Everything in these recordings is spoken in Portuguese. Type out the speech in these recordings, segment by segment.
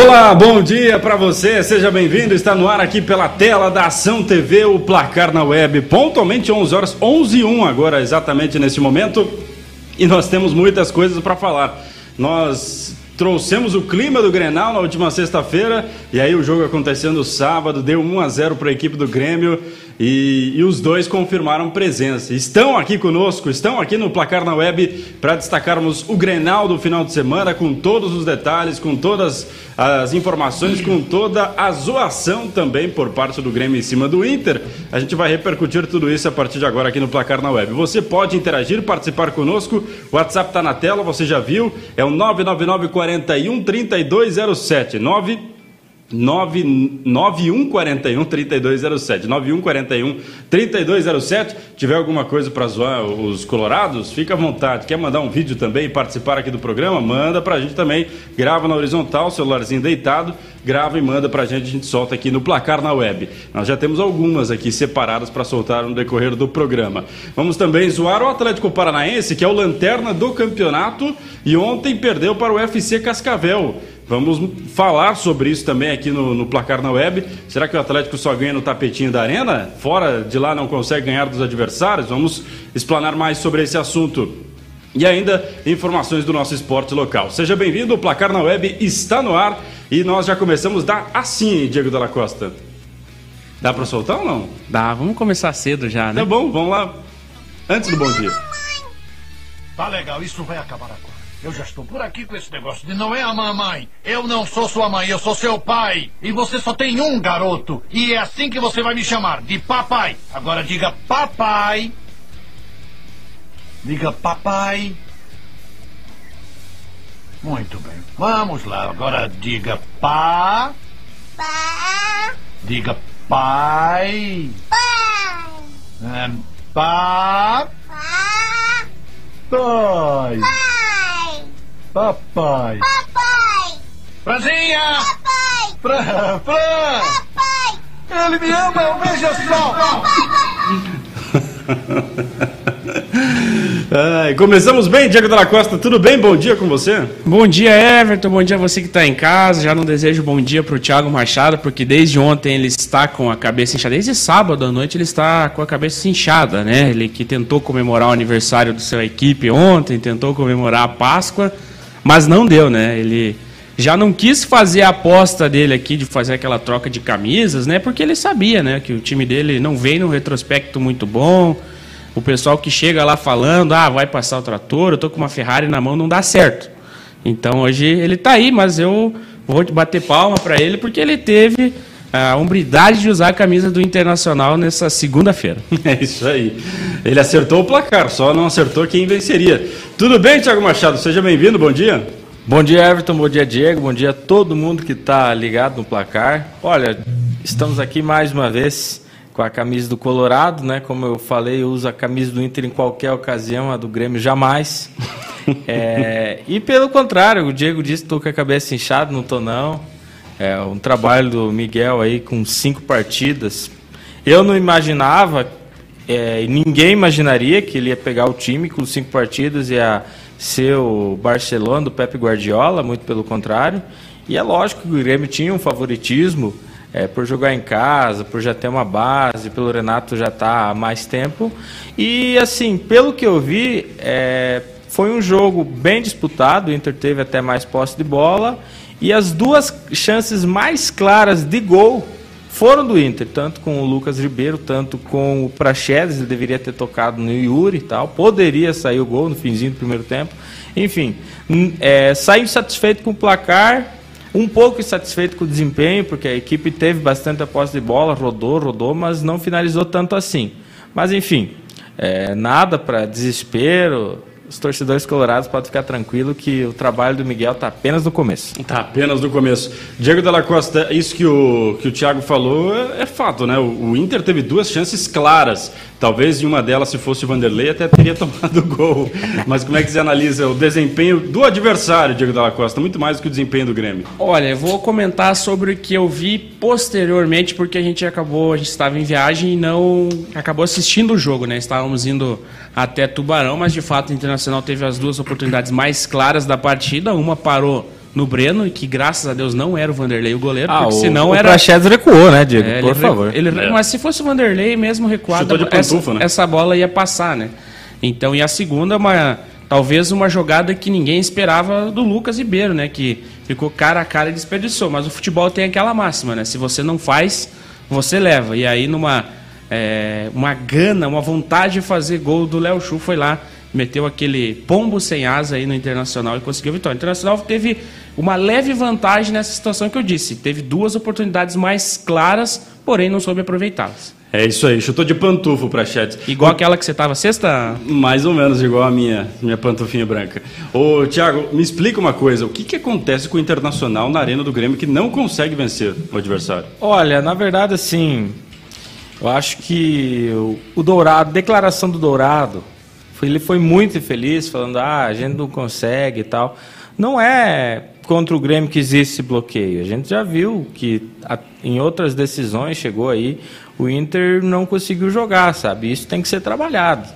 Olá, bom dia para você, seja bem-vindo. Está no ar aqui pela tela da Ação TV, o placar na web, pontualmente 11 horas 11 e 1 agora, exatamente nesse momento. E nós temos muitas coisas para falar. Nós trouxemos o clima do Grenal na última sexta-feira e aí o jogo acontecendo sábado, deu 1 a 0 para a equipe do Grêmio. E, e, os dois confirmaram presença. Estão aqui conosco, estão aqui no Placar na Web para destacarmos o Grenal do final de semana com todos os detalhes, com todas as informações, com toda a zoação também por parte do Grêmio em cima do Inter. A gente vai repercutir tudo isso a partir de agora aqui no Placar na Web. Você pode interagir, participar conosco. O WhatsApp está na tela, você já viu. É o 999 41 3207. 9 9141 3207. 9141 3207. Tiver alguma coisa para zoar os colorados, fica à vontade. Quer mandar um vídeo também e participar aqui do programa? Manda para a gente também. Grava na horizontal, celularzinho deitado, grava e manda para a gente. A gente solta aqui no placar na web. Nós já temos algumas aqui separadas para soltar no decorrer do programa. Vamos também zoar o Atlético Paranaense, que é o lanterna do campeonato e ontem perdeu para o FC Cascavel. Vamos falar sobre isso também aqui no, no, Placar na Web. Será que o Atlético só ganha no tapetinho da arena? Fora de lá não consegue ganhar dos adversários? Vamos explanar mais sobre esse assunto. E ainda informações do nosso esporte local. Seja bem-vindo, o Placar na Web está no ar e nós já começamos da assim, Diego Della Costa. Dá para soltar ou não? Dá, vamos começar cedo já, né? Tá bom, vamos lá. Antes do bom dia. Tá legal, isso vai acabar agora. Eu já estou por aqui com esse negócio de não é a mamãe. Eu não sou sua mãe, eu sou seu pai. E você só tem um garoto. E é assim que você vai me chamar, de papai. Agora diga papai. Diga papai. Muito bem. Vamos lá. Agora diga pá. Pá. Diga pai. Pai. É, pá. Pá. Pai. Pai. Papai. Papai. Franzinha. Papai. Fran. Fran. Papai. Ele me ama, eu vejo só. Ai, começamos bem, Diego da Costa. Tudo bem? Bom dia com você? Bom dia, Everton. Bom dia a você que está em casa. Já não desejo bom dia para o Thiago Machado, porque desde ontem ele está com a cabeça inchada. Desde sábado à noite ele está com a cabeça inchada, né? Ele que tentou comemorar o aniversário do sua equipe ontem, tentou comemorar a Páscoa mas não deu, né? Ele já não quis fazer a aposta dele aqui de fazer aquela troca de camisas, né? Porque ele sabia, né, que o time dele não vem no retrospecto muito bom. O pessoal que chega lá falando, ah, vai passar o trator, eu tô com uma Ferrari na mão, não dá certo. Então hoje ele tá aí, mas eu vou bater palma para ele porque ele teve a hombridade de usar a camisa do Internacional nessa segunda-feira. É isso aí. Ele acertou o placar, só não acertou quem venceria. Tudo bem, Thiago Machado? Seja bem-vindo, bom dia. Bom dia, Everton, bom dia, Diego, bom dia a todo mundo que está ligado no placar. Olha, estamos aqui mais uma vez com a camisa do Colorado, né? Como eu falei, eu uso a camisa do Inter em qualquer ocasião, a do Grêmio jamais. é, e pelo contrário, o Diego disse que estou com a cabeça inchada, não estou não. É um trabalho do Miguel aí com cinco partidas. Eu não imaginava, é, ninguém imaginaria que ele ia pegar o time com cinco partidas e ia ser o Barcelona do Pepe Guardiola, muito pelo contrário. E é lógico que o Grêmio tinha um favoritismo é, por jogar em casa, por já ter uma base, pelo Renato já estar tá há mais tempo. E assim, pelo que eu vi, é, foi um jogo bem disputado, o Inter teve até mais posse de bola e as duas chances mais claras de gol foram do Inter, tanto com o Lucas Ribeiro, tanto com o Praxedes, ele deveria ter tocado no Yuri e tal, poderia sair o gol no finzinho do primeiro tempo. Enfim, é, saiu satisfeito com o placar, um pouco insatisfeito com o desempenho, porque a equipe teve bastante a posse de bola, rodou, rodou, mas não finalizou tanto assim. Mas enfim, é, nada para desespero, os torcedores colorados podem ficar tranquilo que o trabalho do Miguel está apenas no começo. Está apenas no começo. Diego Della Costa, isso que o, que o Thiago falou é, é fato, né? O, o, Inter teve duas chances claras. Talvez em uma delas, se fosse o Vanderlei, até teria tomado o gol. Mas como é que você analisa o desempenho do adversário, Diego Della Costa? Muito mais do que o desempenho do Grêmio. Olha, eu vou comentar sobre o que eu vi posteriormente, porque a gente acabou, a gente estava em viagem e não acabou assistindo o jogo, né? Estávamos indo até Tubarão, mas de fato o Internacional teve as duas oportunidades mais claras da partida. Uma parou no Breno, e que graças a Deus não era o Vanderlei o goleiro, Ah, porque o, senão o era. Praxedes recuou, né, Diego? É, Por ele- favor. ele- É. Mas se fosse o Vanderlei mesmo recuado, essa, né? essa bola ia passar, né? Então, e a segunda, uma, talvez uma jogada que ninguém esperava do Lucas Ribeiro, né? Que ficou cara a cara e desperdiçou. Mas o futebol tem aquela máxima, né? Se você não faz, você leva. E aí, numa é, uma gana, uma vontade de fazer gol do Léo Chu, foi lá, meteu aquele pombo sem asa aí no Internacional e conseguiu a vitória. O Internacional teve uma leve vantagem nessa situação que eu disse. Teve duas oportunidades mais claras, porém não soube aproveitá-las. É isso aí, chutou de pantufa o Prachetes. Igual aquela que você estava sexta. Mais ou menos igual a minha, minha pantufinha branca. Ô, Thiago, me explica uma coisa. O que, que acontece com o Internacional na arena do Grêmio que não consegue vencer o adversário? Olha, na verdade, assim, eu acho que o, o Dourado, declaração do Dourado, ele foi muito infeliz, falando, ah, a gente não consegue e tal. Não é contra o Grêmio que existe esse bloqueio. A gente já viu que em outras decisões chegou aí, o Inter não conseguiu jogar, sabe? Isso tem que ser trabalhado.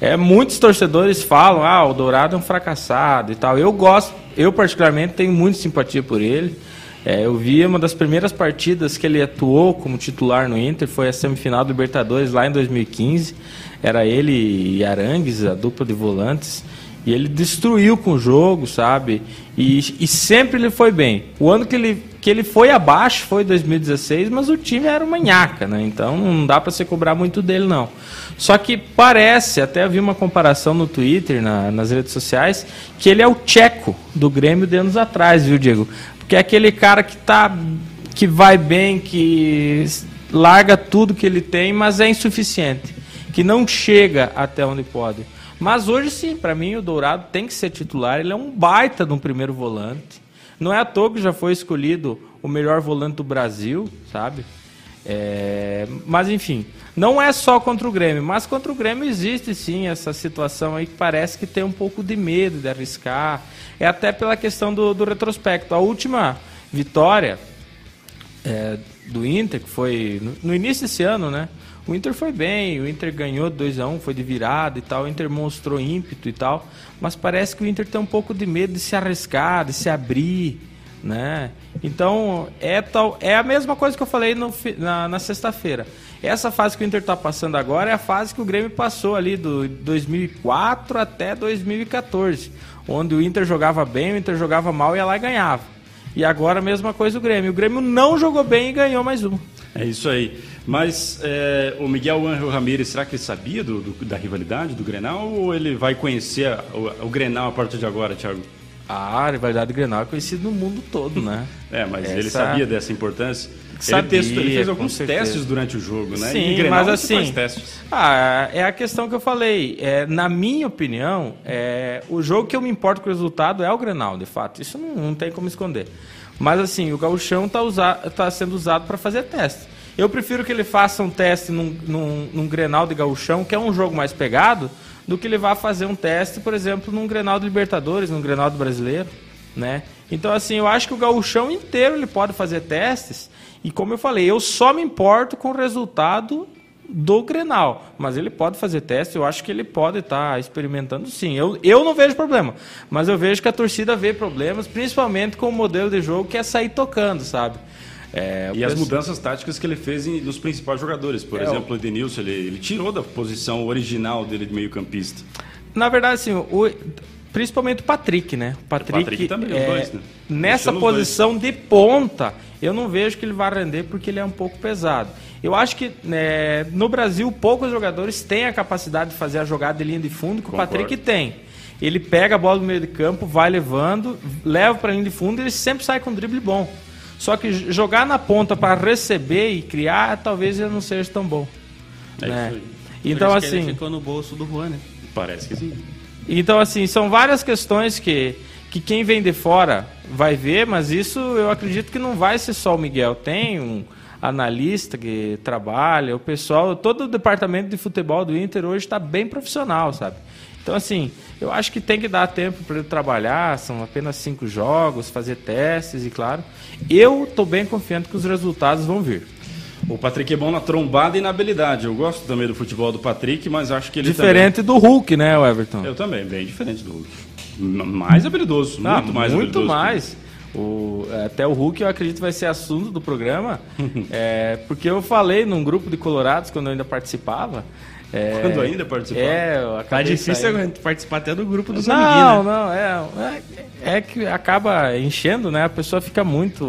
É, muitos torcedores falam, ah, o Dourado é um fracassado e tal. Eu gosto, eu particularmente tenho muita simpatia por ele. É, eu vi uma das primeiras partidas que ele atuou como titular no Inter, foi a semifinal do Libertadores lá em 2015. Era ele e Arangues, a dupla de volantes. E ele destruiu com o jogo, sabe? E, e sempre ele foi bem. O ano que ele, que ele foi abaixo foi 2016, mas o time era uma nhaca, né? Então não dá para se cobrar muito dele, não. Só que parece, até vi uma comparação no Twitter, na- nas redes sociais, que ele é o tcheco do Grêmio de anos atrás, viu, Diego? Porque é aquele cara que tá que vai bem, que larga tudo que ele tem, mas é insuficiente, que não chega até onde pode. Mas hoje sim, para mim o Dourado tem que ser titular, ele é um baita de um primeiro volante. Não é à toa que já foi escolhido o melhor volante do Brasil, sabe? É, mas enfim, não é só contra o Grêmio, mas contra o Grêmio existe sim essa situação aí que parece que tem um pouco de medo de arriscar. É até pela questão do, do retrospecto. A última vitória é, do Inter, que foi no, no início desse ano, né? O Inter foi bem, o Inter ganhou 2 a 1 foi de virada e tal, o Inter mostrou ímpeto e tal, mas parece que o Inter tem um pouco de medo de se arriscar, de se abrir, né? Então, é, tal, é a mesma coisa que eu falei no na, na sexta-feira. Essa fase que o Inter está passando agora é a fase que o Grêmio passou ali do 2004 até 2014, onde o Inter jogava bem, o Inter jogava mal e ia lá e ganhava. E agora a mesma coisa o Grêmio. O Grêmio não jogou bem e ganhou mais uma. É isso aí. Mas é, o Miguel Ángel Ramírez, será que ele sabia do, do- da rivalidade do Grenal ou ele vai conhecer a- o, o Grenal a partir de agora, Thiago? A rivalidade do Grenal é conhecida no mundo todo, né? É, mas Essa- ele sabia dessa importância? Sabia, ele, testou- ele fez alguns testes durante o jogo, né? Sim, Grenal mas assim, testes. ah, é a questão que eu falei. É, na minha opinião, é, o jogo que eu me importo com o resultado é o Grenal, de fato. Isso não, não tem como esconder. Mas assim, o gauchão está tá sendo usado para fazer teste. Eu prefiro que ele faça um teste num, num, num Grenal de gauchão, que é um jogo mais pegado, do que ele vá fazer um teste, por exemplo, num Grenal de Libertadores, num Grenal do Brasileiro, né? Então, assim, eu acho que o gauchão inteiro ele pode fazer testes. E como eu falei, eu só me importo com o resultado do Grenal. Mas ele pode fazer teste, eu acho que ele pode estar experimentando sim. Eu, eu não vejo problema. Mas eu vejo que a torcida vê problemas, principalmente com o modelo de jogo que é sair tocando, sabe? É, E o as mudanças táticas que ele fez em- nos principais jogadores. Por É, exemplo, o Edenilson, ele, ele tirou da posição original dele de meio campista. Na verdade, assim, o, principalmente o Patrick, né? O Patrick, Patrick também, os é, dois, né? nessa Deixando posição de ponta, eu não vejo que ele vai render porque ele é um pouco pesado. Eu acho que né, no Brasil poucos jogadores têm a capacidade de fazer a jogada de linha de fundo que o Concordo. Patrick tem. Ele pega a bola no meio de campo, vai levando, leva para a linha de fundo e ele sempre sai com um drible bom. Só que jogar na ponta para receber e criar, talvez ele não seja tão bom. É né? isso aí. Então, Por isso que assim. Ele ficou no bolso do Juan, né? Parece que sim. Então, assim, são várias questões que, que quem vem de fora vai ver, mas isso eu acredito que não vai ser só o Miguel. Tem um analista que trabalha, o pessoal, todo o departamento de futebol do Inter hoje está bem profissional, sabe? Então, assim, eu acho que tem que dar tempo para ele trabalhar, são apenas cinco jogos, fazer testes e, claro, eu estou bem confiante que os resultados vão vir. O Patrick é bom na trombada e na habilidade. Eu gosto também do futebol do Patrick, mas acho que ele Diferente do Hulk, né, Everton? também... Eu também, bem diferente do Hulk. Mais habilidoso, Ah, muito mais muito mais. O, até o Hulk eu acredito vai ser assunto do programa, é, porque eu falei num grupo de colorados quando eu ainda participava. É, Quando ainda participava? É, eu Tá difícil saindo. participar até do grupo dos Não, amiguinhos, né? não, é, é, é que acaba enchendo, né? A pessoa fica muito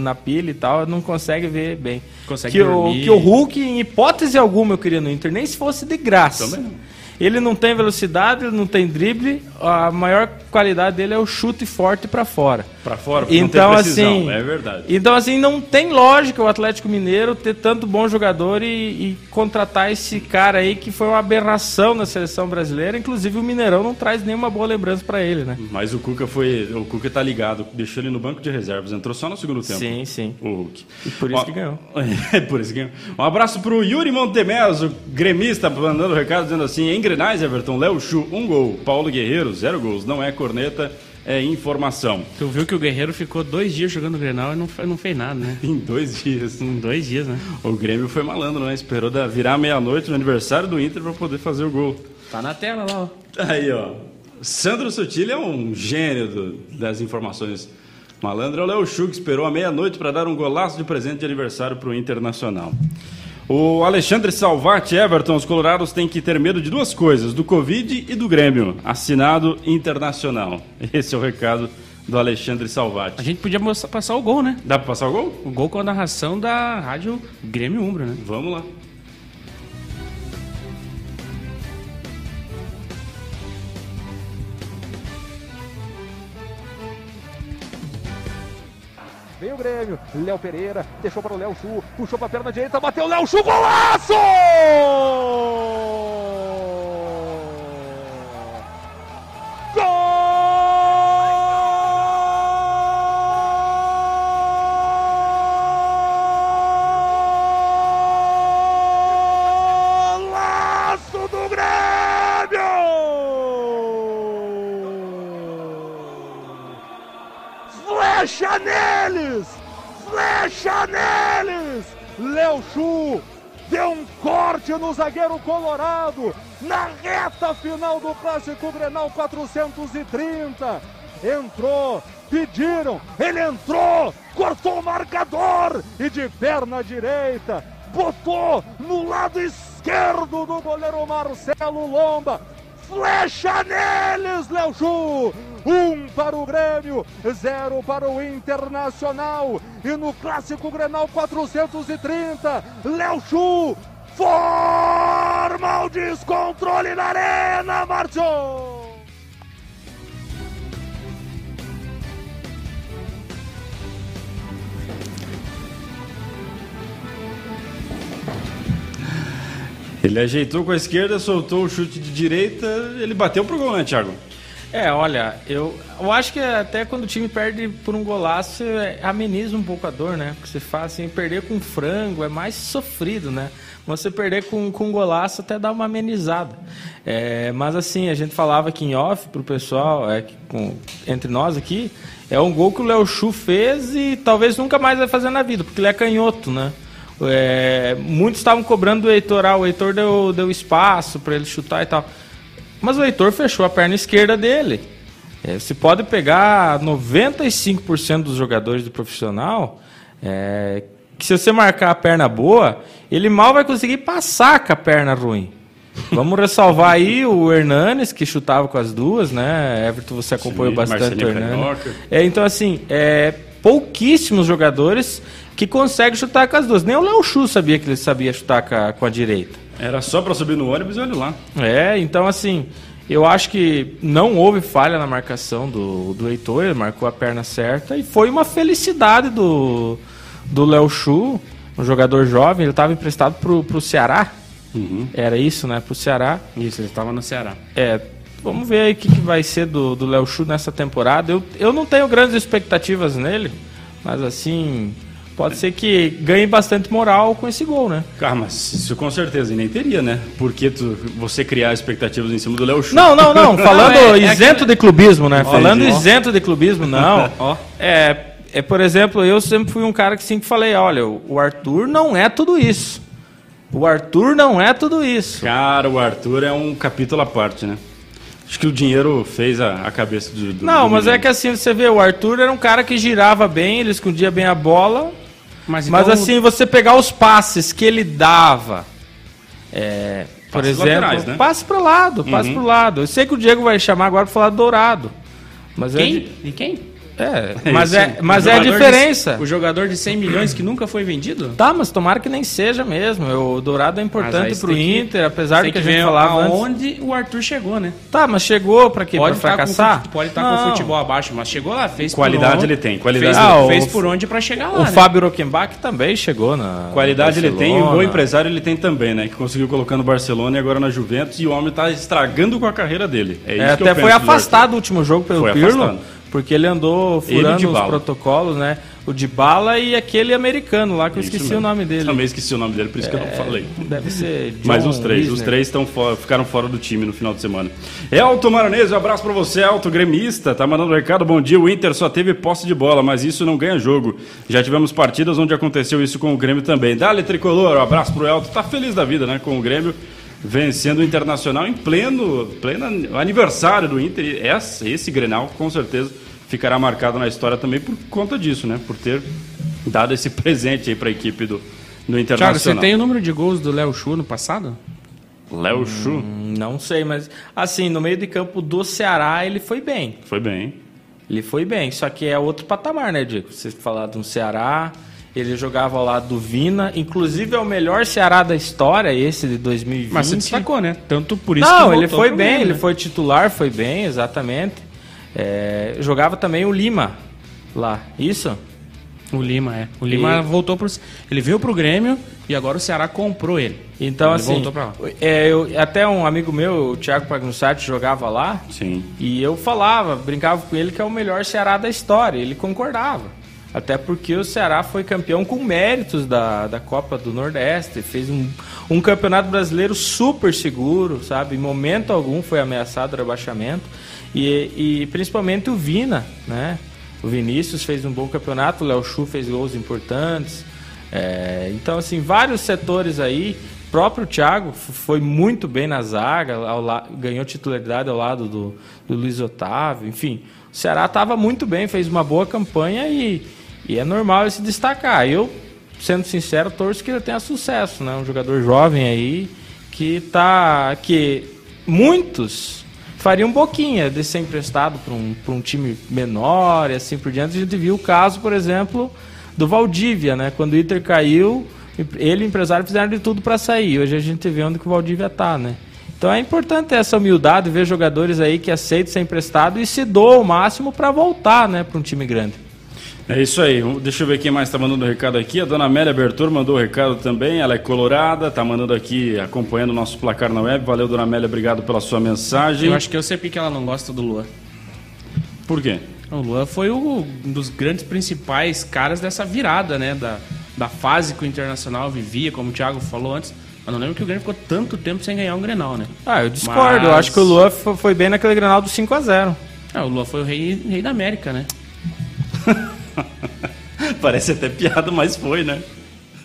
na, pilha e tal, não consegue ver bem. Consegue que, o, dormir. que o Hulk, em hipótese alguma, eu queria no Inter, nem se fosse de graça. Também não. Ele não tem velocidade, ele não tem drible, a maior qualidade dele é o chute forte pra fora. Pra fora, porque Então, não tem precisão, assim, é verdade. Então, assim, não tem lógica o Atlético Mineiro ter tanto bom jogador e, e contratar esse cara aí que foi uma aberração na seleção brasileira. Inclusive, o Mineirão não traz nenhuma boa lembrança pra ele, né? Mas o Cuca foi. O Cuca tá ligado, deixou ele no banco de reservas, entrou só no segundo tempo. Sim, sim. O Hulk. E por isso Ó, que ganhou. É por isso que ganhou. Um abraço pro Yuri Montemez, o gremista, mandando recado dizendo assim: em Grenais, Everton, Léo Chu, um gol. Paulo Guerreiro, zero gols. Não é corneta, é informação. Tu viu que o Guerreiro ficou dois dias jogando Grenal e não, não fez nada, né? Em dois dias. Em dois dias, né? O Grêmio foi malandro, né? Esperou da virar meia-noite no aniversário do Inter pra poder fazer o gol. Tá na tela lá, ó. Aí, ó. Sandro Sotile é um gênio do- das informações. Malandro é o Léo Chu, que esperou a meia-noite para dar um golaço de presente de aniversário para o Internacional. O Alexandre Salvati Everton, os colorados têm que ter medo de duas coisas, do Covid e do Grêmio. Assinado Internacional. Esse é o recado do Alexandre A Salvati. gente podia passar o gol, né? Dá para passar o gol? O gol com a narração da rádio Grêmio Umbro, né? Vamos lá. Vem o Grêmio, Léo Pereira, deixou para o Léo Chu, puxou para a perna direita, bateu Léo Chu, golaço! Golaço Flecha neles! Flecha neles! Léo Chu deu um corte no zagueiro colorado na reta final do Clássico Grenal 430. Entrou, pediram, ele entrou, cortou o marcador e de perna direita botou no lado esquerdo do goleiro Marcelo Lomba. Flecha neles, Léo Chu! Um para o Grêmio, zero para o Internacional. E no Clássico Grenal 430, Léo Chu forma o descontrole na arena, Márcio! Ele ajeitou com a esquerda, soltou o chute de direita, ele bateu pro gol, né, Thiago? É, olha, eu, eu acho que até quando o time perde por um golaço, é, ameniza um pouco a dor, né? Porque você fala assim, perder com frango é mais sofrido, né? Você perder com, com um golaço até dá uma amenizada. É, mas assim, a gente falava aqui em off pro pessoal, é, com, entre nós aqui, é um gol que o Léo Chu fez e talvez nunca mais vai fazer na vida, porque ele é canhoto, né? É, muitos estavam cobrando do Heitor, ah, o Heitor deu, deu espaço para ele chutar e tal. Mas o Heitor fechou a perna esquerda dele. É, você pode pegar 95% dos jogadores do profissional, é, que se você marcar a perna boa, ele mal vai conseguir passar com a perna ruim. Vamos ressalvar aí o Hernanes, que chutava com as duas, né? Everton, você acompanhou Sim, bastante o Hernanes. É, então, assim, é, pouquíssimos jogadores que conseguem chutar com as duas. Nem o Léo Chu sabia que ele sabia chutar com a, com a direita. Era só para subir no ônibus e olha lá. É, então assim, eu acho que não houve falha na marcação do, do Heitor, ele marcou a perna certa e foi uma felicidade do, do Léo Chu, um jogador jovem, ele estava emprestado pro, pro Ceará, era isso, né, pro Ceará. Isso, ele estava no Ceará. É, vamos ver aí o que, que vai ser do, do Léo Chu nessa temporada. Eu, eu não tenho grandes expectativas nele, mas assim, pode ser que ganhe bastante moral com esse gol, né? Ah, mas isso com certeza, e nem teria, né? Porque tu, você criar expectativas em cima do Léo Chu. Não, não, não. Falando Não, é- é isento de clubismo, né? Falando ó. isento de clubismo, não. Ó. É, é, por exemplo, eu sempre fui um cara que sempre falei, olha, o Arthur não é tudo isso. O Arthur não é tudo isso. Cara, o Arthur é um capítulo à parte, né? Acho que o dinheiro fez a, a cabeça do, do Não, do mas é menino. que assim, você vê, o Arthur era um cara que girava bem, ele escondia bem a bola, Mas, mas então, assim, você pegar os passes que ele dava, é, por Passes exemplo, laterais, né? passe pro lado, passe Uhum. pro lado. Eu sei que o Diego vai chamar agora pra falar do Dourado. Mas é, Quem? E quem? É, mas é, mas é a diferença. De, o jogador de 100 milhões que nunca foi vendido? Tá, mas tomara que nem seja mesmo. O Dourado é importante pro tem que- Inter, apesar do que, que a gente falava antes. aonde o Arthur chegou, né? Tá, mas chegou pra quê? Pode pra com, fracassar? fute- pode estar com Não. o futebol abaixo, mas chegou lá, fez Qualidade por onde, ele tem, qualidade fez, ele tem. fez Ah, o- por onde pra chegar lá, O né? Fábio Rockenbach também chegou na. Qualidade no ele tem, e um bom empresário ele tem também, né? Que conseguiu colocar no Barcelona e agora na Juventus, e o homem tá estragando com a carreira dele. É, É, isso que eu até foi afastado o último jogo pelo Foi Pirlo, afastado. Porque ele andou Ele furando os Dybala. protocolos, né? O de bala e aquele americano lá que eu Isso esqueci mesmo. o nome dele. Também esqueci o nome dele, por isso que eu não falei. Deve ser John Mas os três, os três fora- ficaram fora do time no final de semana. Elton Maronese, um abraço pra você, Elton, gremista, tá mandando um recado, bom dia, o Inter só teve posse de bola, mas isso não ganha jogo. Já tivemos partidas onde aconteceu isso com o Grêmio também. Dale Tricolor, um abraço pro Elton, tá feliz da vida, né, com o Grêmio, vencendo o Internacional em pleno, pleno aniversário do Inter, esse, esse Grenal, com certeza, ficará marcado na história também por conta disso, né, por ter dado esse presente aí pra equipe do, do Internacional. Thiago, você tem o número de gols do Léo Chu no passado? Léo Chu. Hum, Não sei, mas assim, no meio de campo do Ceará ele foi bem. Foi bem? Ele foi bem, só que é outro patamar, né, Diego? Você falar do Ceará, ele jogava ao lado do Vina, inclusive é o melhor Ceará da história, esse de 2020. Mas se destacou, né? Tanto por isso Não, que ele foi bem, ele né? foi titular, foi bem, exatamente. É, jogava também o Lima lá, isso? O Lima, é. O Lima E- voltou pro... Ele veio pro Grêmio e agora o Ceará comprou ele. Então, Ele assim, voltou pra lá. é, eu- até um amigo meu, o Thiago Pagnussati, jogava lá, Sim. E eu falava, brincava com ele que é o melhor Ceará da história. Ele concordava. Até porque o Ceará foi campeão com méritos da, da Copa do Nordeste. Fez um, um campeonato brasileiro super seguro, sabe? Em momento algum foi ameaçado o rebaixamento. E, e principalmente o Vina, né? O Vinícius fez um bom campeonato, o Léo Chu fez gols importantes. É, então, assim, vários setores aí. O próprio Thiago foi muito bem na zaga, la- ganhou titularidade ao lado do, do Luiz Otávio. Enfim, o Ceará estava muito bem, fez uma boa campanha e, e é normal ele se destacar. Eu, sendo sincero, torço que ele tenha sucesso, né? Um jogador jovem aí que tá. que muitos fariam um pouquinho de ser emprestado para um, um time menor e assim por diante. A gente viu o caso, por exemplo, do Valdívia, né? Quando o Inter caiu, ele e o empresário fizeram de tudo para sair. Hoje a gente vê onde que o Valdívia tá, né? Então é importante essa humildade, ver jogadores aí que aceitam ser emprestado e se doam o máximo para voltar, né, para um time grande. É isso aí. Deixa eu ver quem mais está mandando o recado aqui. A dona Amélia Bertor mandou o recado também. Ela é colorada, está mandando aqui, acompanhando o nosso placar na web. Valeu, dona Amélia, obrigado pela sua mensagem. Eu acho que eu sei porque ela não gosta do Luan. Por quê? O Luan foi o- um dos grandes principais caras dessa virada, né? Da, da fase que o Internacional vivia, como o Thiago falou antes. Eu não lembro que o Grêmio ficou tanto tempo sem ganhar um Grenal, né? Ah, eu discordo. Eu Mas- acho que o Luan fo- foi bem naquele Granal do 5 a 0 Ah, o Luan foi o rei, rei da América, né? Parece até piada, mas foi, né?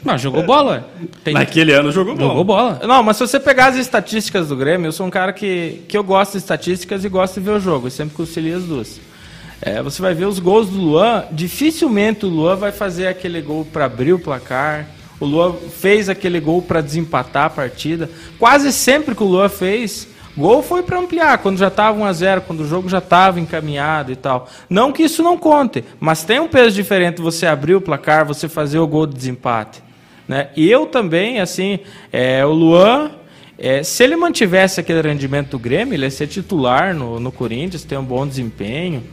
Não, jogou bola. Tem- Naquele ano jogou bola. Jogou bola. Não, mas se você pegar as estatísticas do Grêmio, eu sou um cara que, que eu gosto de estatísticas e gosto de ver o jogo. Eu sempre concilio as duas. É, você vai ver os gols do Luan, dificilmente o Luan vai fazer aquele gol para abrir o placar. O Luan fez aquele gol para desempatar a partida. Quase sempre que o Luan fez, gol foi para ampliar, quando já estava 1 a 0, quando o jogo já estava encaminhado e tal. Não que isso não conte, mas tem um peso diferente você abrir o placar, você fazer o gol de desempate. Né? E eu também, assim, é, o Luan, é, se ele mantivesse aquele rendimento do Grêmio, ele ia ser titular no, no Corinthians, ter um bom desempenho.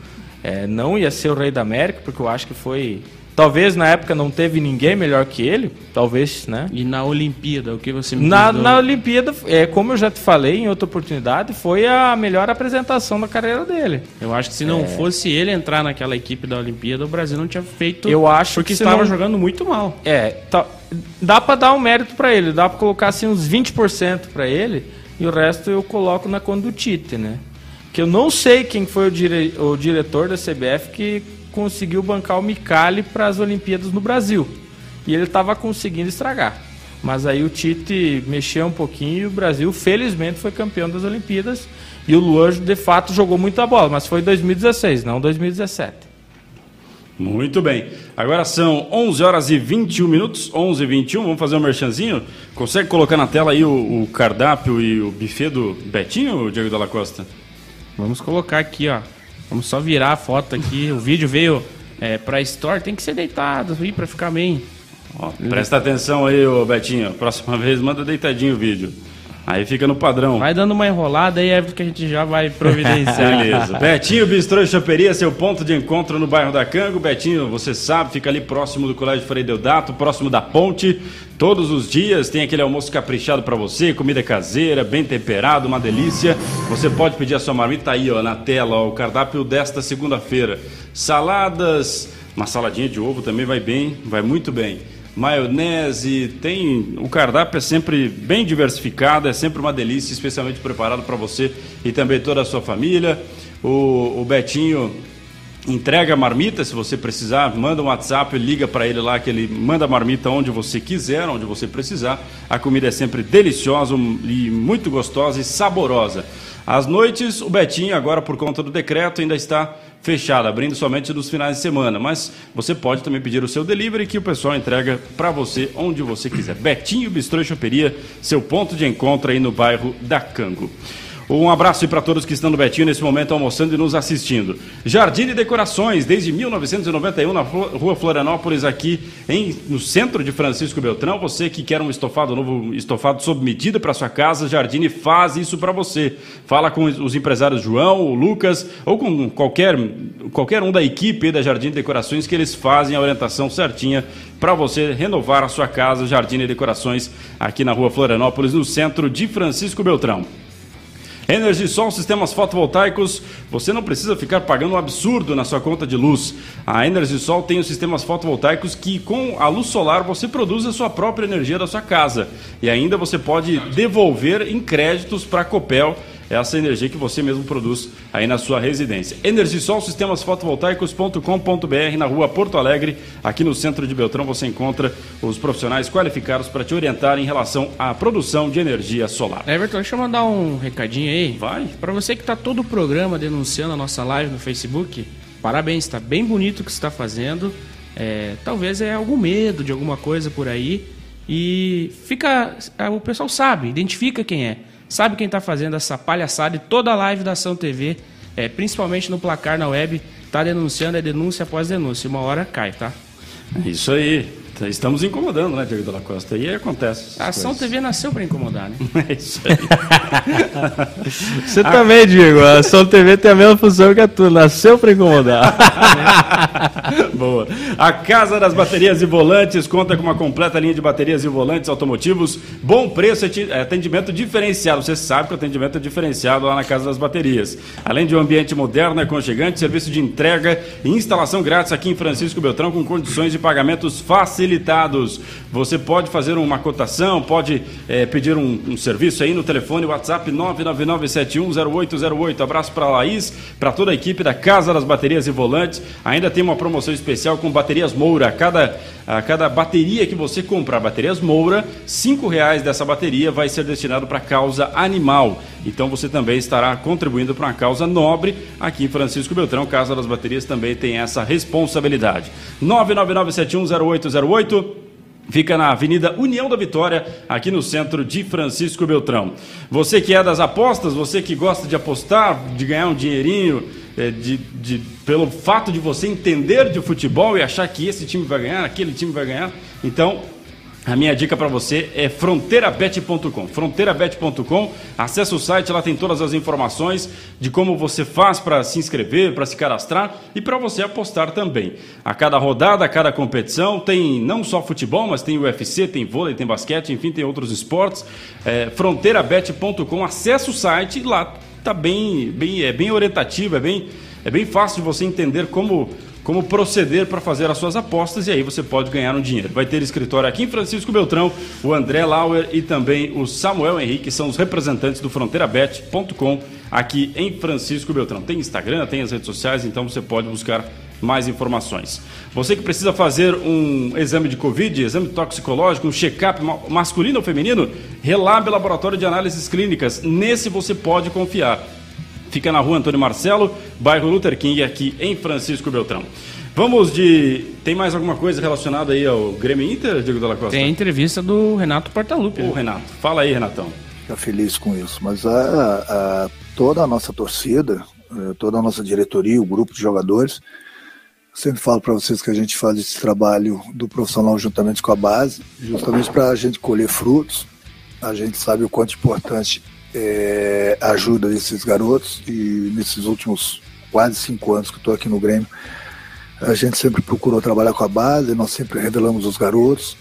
É, não ia ser o Rei da América, porque eu acho que foi. Talvez na época não teve ninguém melhor que ele, talvez, né? E na Olimpíada, o que você me Na, na Olimpíada, é, como eu já te falei em outra oportunidade, foi a melhor apresentação da carreira dele. Eu acho que se não fosse ele entrar naquela equipe da Olimpíada, o Brasil não tinha feito. Eu acho porque que estava não- jogando muito mal. É, tá- dá pra dar um mérito pra ele, dá pra colocar assim uns 20% pra ele e o resto eu coloco na conta do Tite, né? Que eu não sei quem foi o, dire- o diretor da CBF que conseguiu bancar o Micali para as Olimpíadas no Brasil. E ele tava conseguindo estragar. Mas aí o Tite mexeu um pouquinho e o Brasil, felizmente, foi campeão das Olimpíadas. E o Luan, de fato, jogou muita bola, mas foi 2016, não 2017. Muito bem. Agora são 11 horas e 21 minutos, 11 e 21. Vamos fazer um merchanzinho? Consegue colocar na tela aí o, o cardápio e o buffet do Betinho, Diego Dalla Costa? Vamos colocar aqui, ó. Vamos só virar a foto aqui. O vídeo veio é, pra Store, tem que ser deitado aí pra ficar bem. Ó, presta atenção aí, ô Betinho. Próxima vez manda deitadinho o vídeo. Aí fica no padrão. Vai dando uma enrolada aí, é que a gente já vai providenciar. Beleza. Betinho Bistrô e Choperia, seu ponto de encontro no bairro da Cango. Betinho, você sabe, fica ali próximo do Colégio Frei Deodato, próximo da ponte. Todos os dias tem aquele almoço caprichado para você, comida caseira, bem temperado, uma delícia. Você pode pedir a sua marmita tá aí, ó, na tela, ó, o cardápio desta segunda-feira. Saladas, uma saladinha de ovo também vai bem, vai muito bem maionese, tem o cardápio é sempre bem diversificado, é sempre uma delícia, especialmente preparado para você e também toda a sua família. O, o Betinho entrega a marmita, se você precisar, manda um WhatsApp, liga para ele lá que ele manda a marmita onde você quiser, onde você precisar. A comida é sempre deliciosa e muito gostosa e saborosa. Às noites, o Betinho, agora por conta do decreto, ainda está fechado, abrindo somente nos finais de semana. Mas você pode também pedir o seu delivery que o pessoal entrega para você onde você quiser. Betinho Bistrô e Choperia, seu ponto de encontro aí no bairro da Cango. Um abraço para todos que estão no Betinho nesse momento almoçando e nos assistindo. Jardim de Decorações, desde 1991 na Rua Florianópolis, aqui em, no centro de Francisco Beltrão. Você que quer um estofado novo, estofado sob medida para sua casa, Jardine faz isso para você. Fala com os empresários João, o Lucas ou com qualquer, qualquer um da equipe da Jardim de Decorações que eles fazem a orientação certinha para você renovar a sua casa, Jardim de Decorações, aqui na Rua Florianópolis, no centro de Francisco Beltrão. Energisol Sistemas Fotovoltaicos, você não precisa ficar pagando um absurdo na sua conta de luz. A Energisol tem os sistemas fotovoltaicos que com a luz solar você produz a sua própria energia da sua casa. E ainda você pode devolver em créditos para a Copel essa energia que você mesmo produz aí na sua residência. Energisol Sistemas Fotovoltaicos.com.br na rua Porto Alegre, aqui no centro de Beltrão, você encontra os profissionais qualificados para te orientar em relação à produção de energia solar. Everton, deixa eu mandar um recadinho aí. Vai. Para você que está todo o programa denunciando a nossa live no Facebook, parabéns, está bem bonito o que você está fazendo. É, talvez é algum medo de alguma coisa por aí. E fica. O pessoal sabe, identifica quem é sabe quem está fazendo essa palhaçada e toda a live da Ação TV, é, principalmente no placar na web, está denunciando, é denúncia após denúncia. Uma hora cai, tá? Isso aí. Estamos incomodando, né, Diego Della Costa? E aí acontece. A Ação coisas. TV nasceu para incomodar, né? É isso aí. Você também, Diego. A Ação TV tem a mesma função que a tua. Nasceu para incomodar. Boa. A Casa das Baterias e Volantes conta com uma completa linha de baterias e volantes automotivos, bom preço e atendimento diferenciado. Você sabe que o atendimento é diferenciado lá na Casa das Baterias. Além de um ambiente moderno e aconchegante, serviço de entrega e instalação grátis aqui em Francisco Beltrão com condições de pagamentos facilitados. Você pode fazer uma cotação, pode é, pedir um, um, serviço aí no telefone WhatsApp 999710808. Abraço para a Laís, para toda a equipe da Casa das Baterias e Volantes. Ainda tem uma promoção especial com baterias Moura. A cada, a cada bateria que você comprar, baterias Moura, cinco reais dessa bateria vai ser destinado para causa animal. Então você também estará contribuindo para uma causa nobre aqui em Francisco Beltrão. Casa das Baterias também tem essa responsabilidade. 999710808 Fica na Avenida União da Vitória, aqui no centro de Francisco Beltrão. Você que é das apostas, você que gosta de apostar, de ganhar um dinheirinho, é, de, de, pelo fato de você entender de futebol e achar que esse time vai ganhar, aquele time vai ganhar, então a minha dica para você é fronteirabet.com. Fronteirabet.com, acessa o site, lá tem todas as informações de como você faz para se inscrever, para se cadastrar e para você apostar também. A cada rodada, a cada competição, tem não só futebol, mas tem UFC, tem vôlei, tem basquete, enfim, tem outros esportes. É, fronteirabet.com, acessa o site lá tá bem, bem, é bem orientativo, é bem, é bem fácil de você entender como como proceder para fazer as suas apostas e aí você pode ganhar um dinheiro. Vai ter escritório aqui em Francisco Beltrão, o André Lauer e também o Samuel Henrique, são os representantes do fronteirabet.com aqui em Francisco Beltrão. Tem Instagram, tem as redes sociais, então você pode buscar mais informações. Você que precisa fazer um exame de Covid, exame toxicológico, um check-up masculino ou feminino, Relab Laboratório de Análises Clínicas. Nesse você pode confiar. Fica na rua Antônio Marcelo, bairro Luther King, aqui em Francisco Beltrão. Vamos de. Tem mais alguma coisa relacionada aí ao Grêmio Inter, Diego Dalla Costa? Tem a entrevista do Renato Portaluppi. Ô, né? Renato, fala aí, Renatão. Fica feliz com isso. Mas a, a- toda a nossa torcida, eh, toda a nossa diretoria, o grupo de jogadores, eu sempre falo para vocês que a gente faz esse trabalho do profissional juntamente com a base, justamente para a gente colher frutos. A gente sabe o quanto importante é ajuda desses garotos e nesses últimos quase cinco anos que estou aqui no Grêmio, a gente sempre procurou trabalhar com a base, nós sempre revelamos os garotos.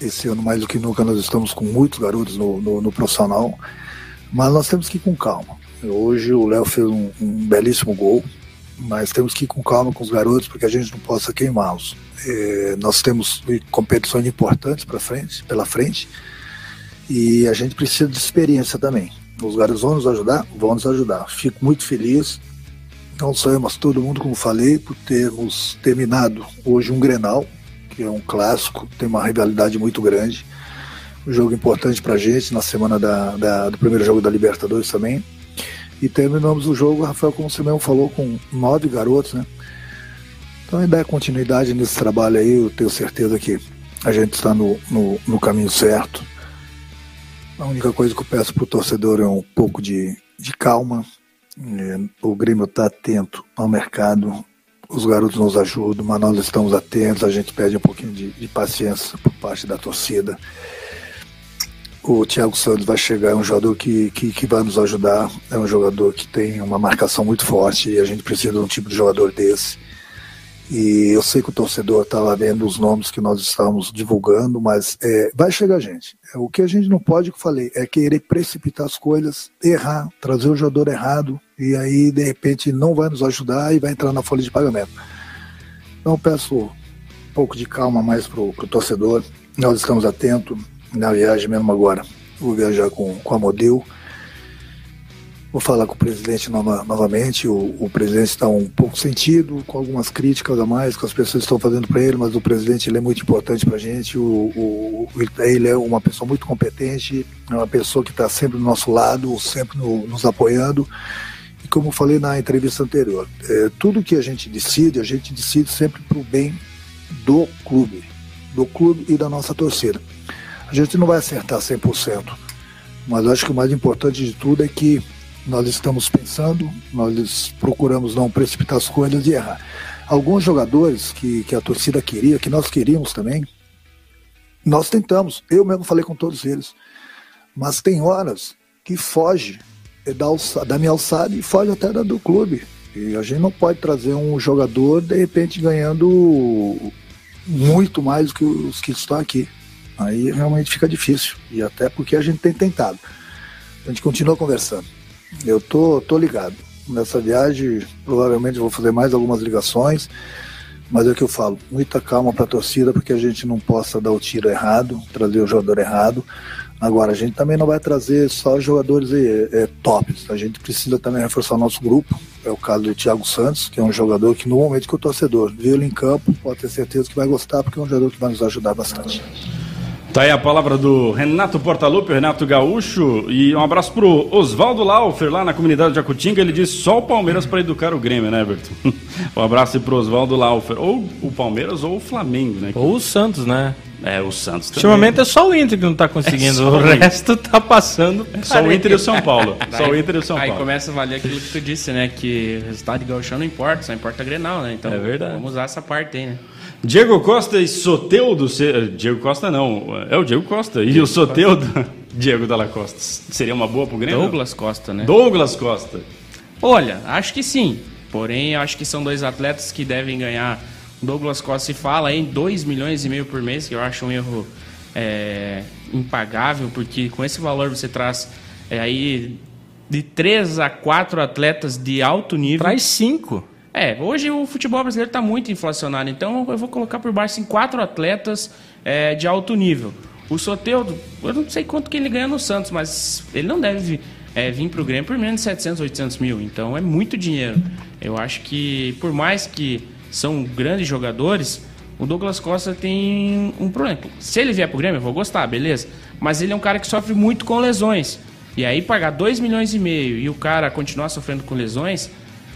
Esse ano, mais do que nunca, nós estamos com muitos garotos no, no, no profissional, mas nós temos que ir com calma. Hoje o Léo fez um, um belíssimo gol, mas temos que ir com calma com os garotos porque a gente não possa queimá-los. É, nós temos competições importantes para frente, pela frente e a gente precisa de experiência também. Os garotos vão nos ajudar? Vão nos ajudar. Fico muito feliz, não só eu, mas todo mundo, como falei, por termos terminado hoje um Grenal, que é um clássico, tem uma rivalidade muito grande. Um jogo importante pra gente na semana da, da- do primeiro jogo da Libertadores também. E terminamos o jogo, Rafael, como você mesmo falou, com nove garotos, né? Então, dar continuidade nesse trabalho aí, eu tenho certeza que a gente está no, no, no caminho certo. A única coisa que eu peço pro torcedor é um pouco de, de calma. É, O Grêmio está atento ao mercado, os garotos nos ajudam, mas nós estamos atentos, a gente pede um pouquinho de, de paciência por parte da torcida. O Thiago Santos vai chegar, é um jogador que, que, que vai nos ajudar, é um jogador que tem uma marcação muito forte e a gente precisa de um tipo de jogador desse. E eu sei que o torcedor estava vendo os nomes que nós estávamos divulgando, mas é, vai chegar gente. É, O que a gente não pode, que eu falei, é querer precipitar as coisas, errar, trazer o jogador errado, e aí de repente não vai nos ajudar e vai entrar na folha de pagamento. Então peço um pouco de calma mais pro, pro torcedor. Nós estamos atentos na viagem mesmo agora. Vou viajar com, com a Model. Vou falar com o presidente nova- novamente. O, o presidente está um pouco sentido, com algumas críticas a mais que as pessoas estão fazendo para ele, mas o presidente ele é muito importante para a gente. O, o- ele é uma pessoa muito competente, é uma pessoa que está sempre do nosso lado, sempre no- nos apoiando. E como falei na entrevista anterior, é, tudo que a gente decide, a gente decide sempre para o bem do clube, do clube e da nossa torcida. A gente não vai acertar 100%, mas acho que o mais importante de tudo é que nós estamos pensando, nós procuramos não precipitar as coisas e errar. Alguns jogadores que, que a torcida queria, que nós queríamos também, nós tentamos. Eu mesmo falei com todos eles. Mas tem horas que foge da, alça- da minha alçada e foge até da do clube. E a gente não pode trazer um jogador, de repente, ganhando muito mais do que os que estão aqui. Aí realmente fica difícil. E até porque a gente tem tentado. A gente continua conversando. Eu tô, tô ligado. Nessa viagem, provavelmente vou fazer mais algumas ligações. Mas é o que eu falo, muita calma para a torcida, porque a gente não possa dar o tiro errado, trazer o jogador errado. Agora, a gente também não vai trazer só jogadores eh, eh, tops. A gente precisa também reforçar o nosso grupo. É o caso do Thiago Santos, que é um jogador que no momento que o torcedor vê ele em campo, pode ter certeza que vai gostar, porque é um jogador que vai nos ajudar bastante. Tá aí a palavra do Renato Portaluppi, o Renato Gaúcho, e um abraço pro Oswaldo Laufer, lá na comunidade de Acutinga, ele disse só o Palmeiras para educar o Grêmio, né, Everton? um abraço aí pro Oswaldo Laufer, ou o Palmeiras ou o Flamengo, né? Ou o Santos, né? É, o Santos também. Ultimamente é só o Inter que não tá conseguindo, É o resto tá passando. Só o Inter e o São Paulo. Só o Inter e o São Aí Paulo. começa a valer aquilo que tu disse, né? Que o resultado de gauchão não importa, só importa Grenal, né? Então É verdade. vamos usar essa parte aí, né? Diego Costa e Soteudo. se- Diego Costa não, é o Diego Costa. E o Soteudo, Diego Dalla Costa. Seria uma boa pro Grêmio? Douglas Costa, né? Douglas Costa. Olha, acho que sim. Porém, eu acho que são dois atletas que devem ganhar. Douglas Costa se fala em 2 milhões e meio por mês, que eu acho um erro é, impagável, porque com esse valor você traz é, aí de 3 a 4 atletas de alto nível. Traz cinco. É, hoje o futebol brasileiro está muito inflacionado, então eu vou colocar por baixo assim, quatro atletas é, de alto nível. O Soteudo, eu não sei quanto que ele ganha no Santos, mas ele não deve é, vir para o Grêmio por menos de 700, 800 mil, então é muito dinheiro. Eu acho que, por mais que são grandes jogadores, o Douglas Costa tem um problema. Se ele vier pro Grêmio, eu vou gostar, beleza. Mas ele é um cara que sofre muito com lesões. E aí pagar 2 milhões e meio e o cara continuar sofrendo com lesões,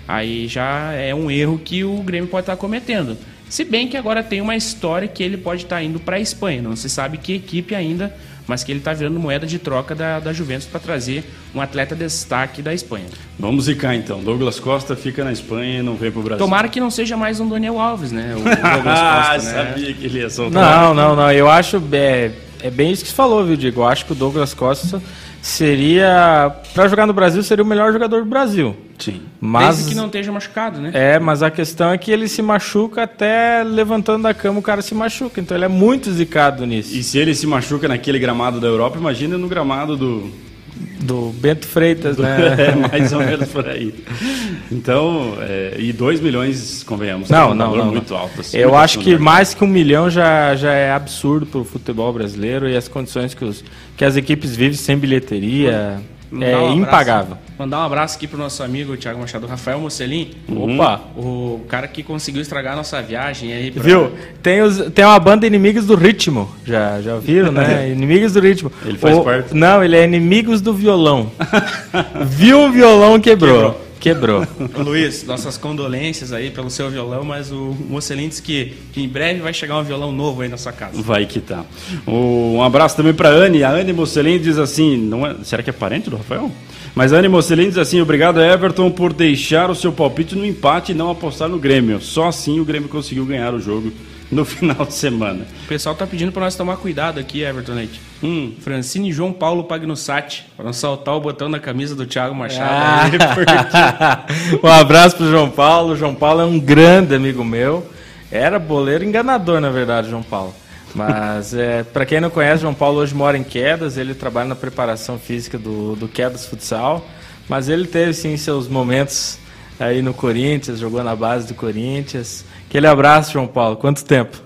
aí já é um erro que o Grêmio pode estar cometendo. Se bem que agora tem uma história que ele pode estar indo para a Espanha. Não se sabe que equipe ainda, mas que ele está virando moeda de troca da, da Juventus para trazer um atleta destaque da Espanha. Vamos ficar então. Douglas Costa fica na Espanha e não vem pro Brasil. Tomara que não seja mais um Daniel Alves, né? O, o Douglas Costa, ah, né? sabia que ele ia soltar. Não, não, não. Eu acho. É, é bem isso que você falou, viu, Diego? Eu acho que o Douglas Costa seria. Para jogar no Brasil, seria o melhor jogador do Brasil. Sim. Mas. Desde que não esteja machucado, né? É, mas a questão é que ele se machuca até levantando da cama o cara se machuca. Então ele é muito zicado nisso. E se ele se machuca naquele gramado da Europa, imagina no gramado do. Do Bento Freitas, né? é, mais ou menos por aí. Então, é, e 2 milhões, convenhamos, Não, é um não, valor não, muito não. alto. assim, Eu acho que mais que um milhão já, já é absurdo pro futebol brasileiro e as condições que, os, que as equipes vivem sem bilheteria é um abraço- impagável. Mandar um abraço aqui pro nosso amigo Thiago Machado, Rafael Mocelin. Opa! O cara que conseguiu estragar a nossa viagem aí. pra- Viu? Tem, os, tem uma banda Inimigos do Ritmo. Já, já ouviram, né? Inimigos do Ritmo. Ele faz O- parte? Não, ele é Inimigos do Violão. Viu um violão, quebrou. Quebrou. Ô, Luiz, nossas condolências aí pelo seu violão, mas o Mocelin disse que, que em breve vai chegar um violão novo aí na sua casa. Vai que tá. Um abraço também para Anne. A Anne Mocelin diz assim: não é- será que é parente do Rafael? Mas a Anne Mocelin diz assim: obrigado, Everton, por deixar o seu palpite no empate e não apostar no Grêmio. Só assim o Grêmio conseguiu ganhar o jogo no final de semana. O pessoal tá pedindo pra nós tomar cuidado aqui, Everton Leite. Hum. Francine João Paulo Pagnussati, para não saltar o botão da camisa do Thiago Machado. Ah. um abraço pro João Paulo. João Paulo é um grande amigo meu. Era boleiro enganador, na verdade, João Paulo. Mas, é, para quem não conhece, João Paulo hoje mora em Quedas. Ele trabalha na preparação física do, do Quedas Futsal. Mas ele teve, sim, seus momentos aí no Corinthians, jogou na base do Corinthians. Aquele abraço, João Paulo. Quanto tempo?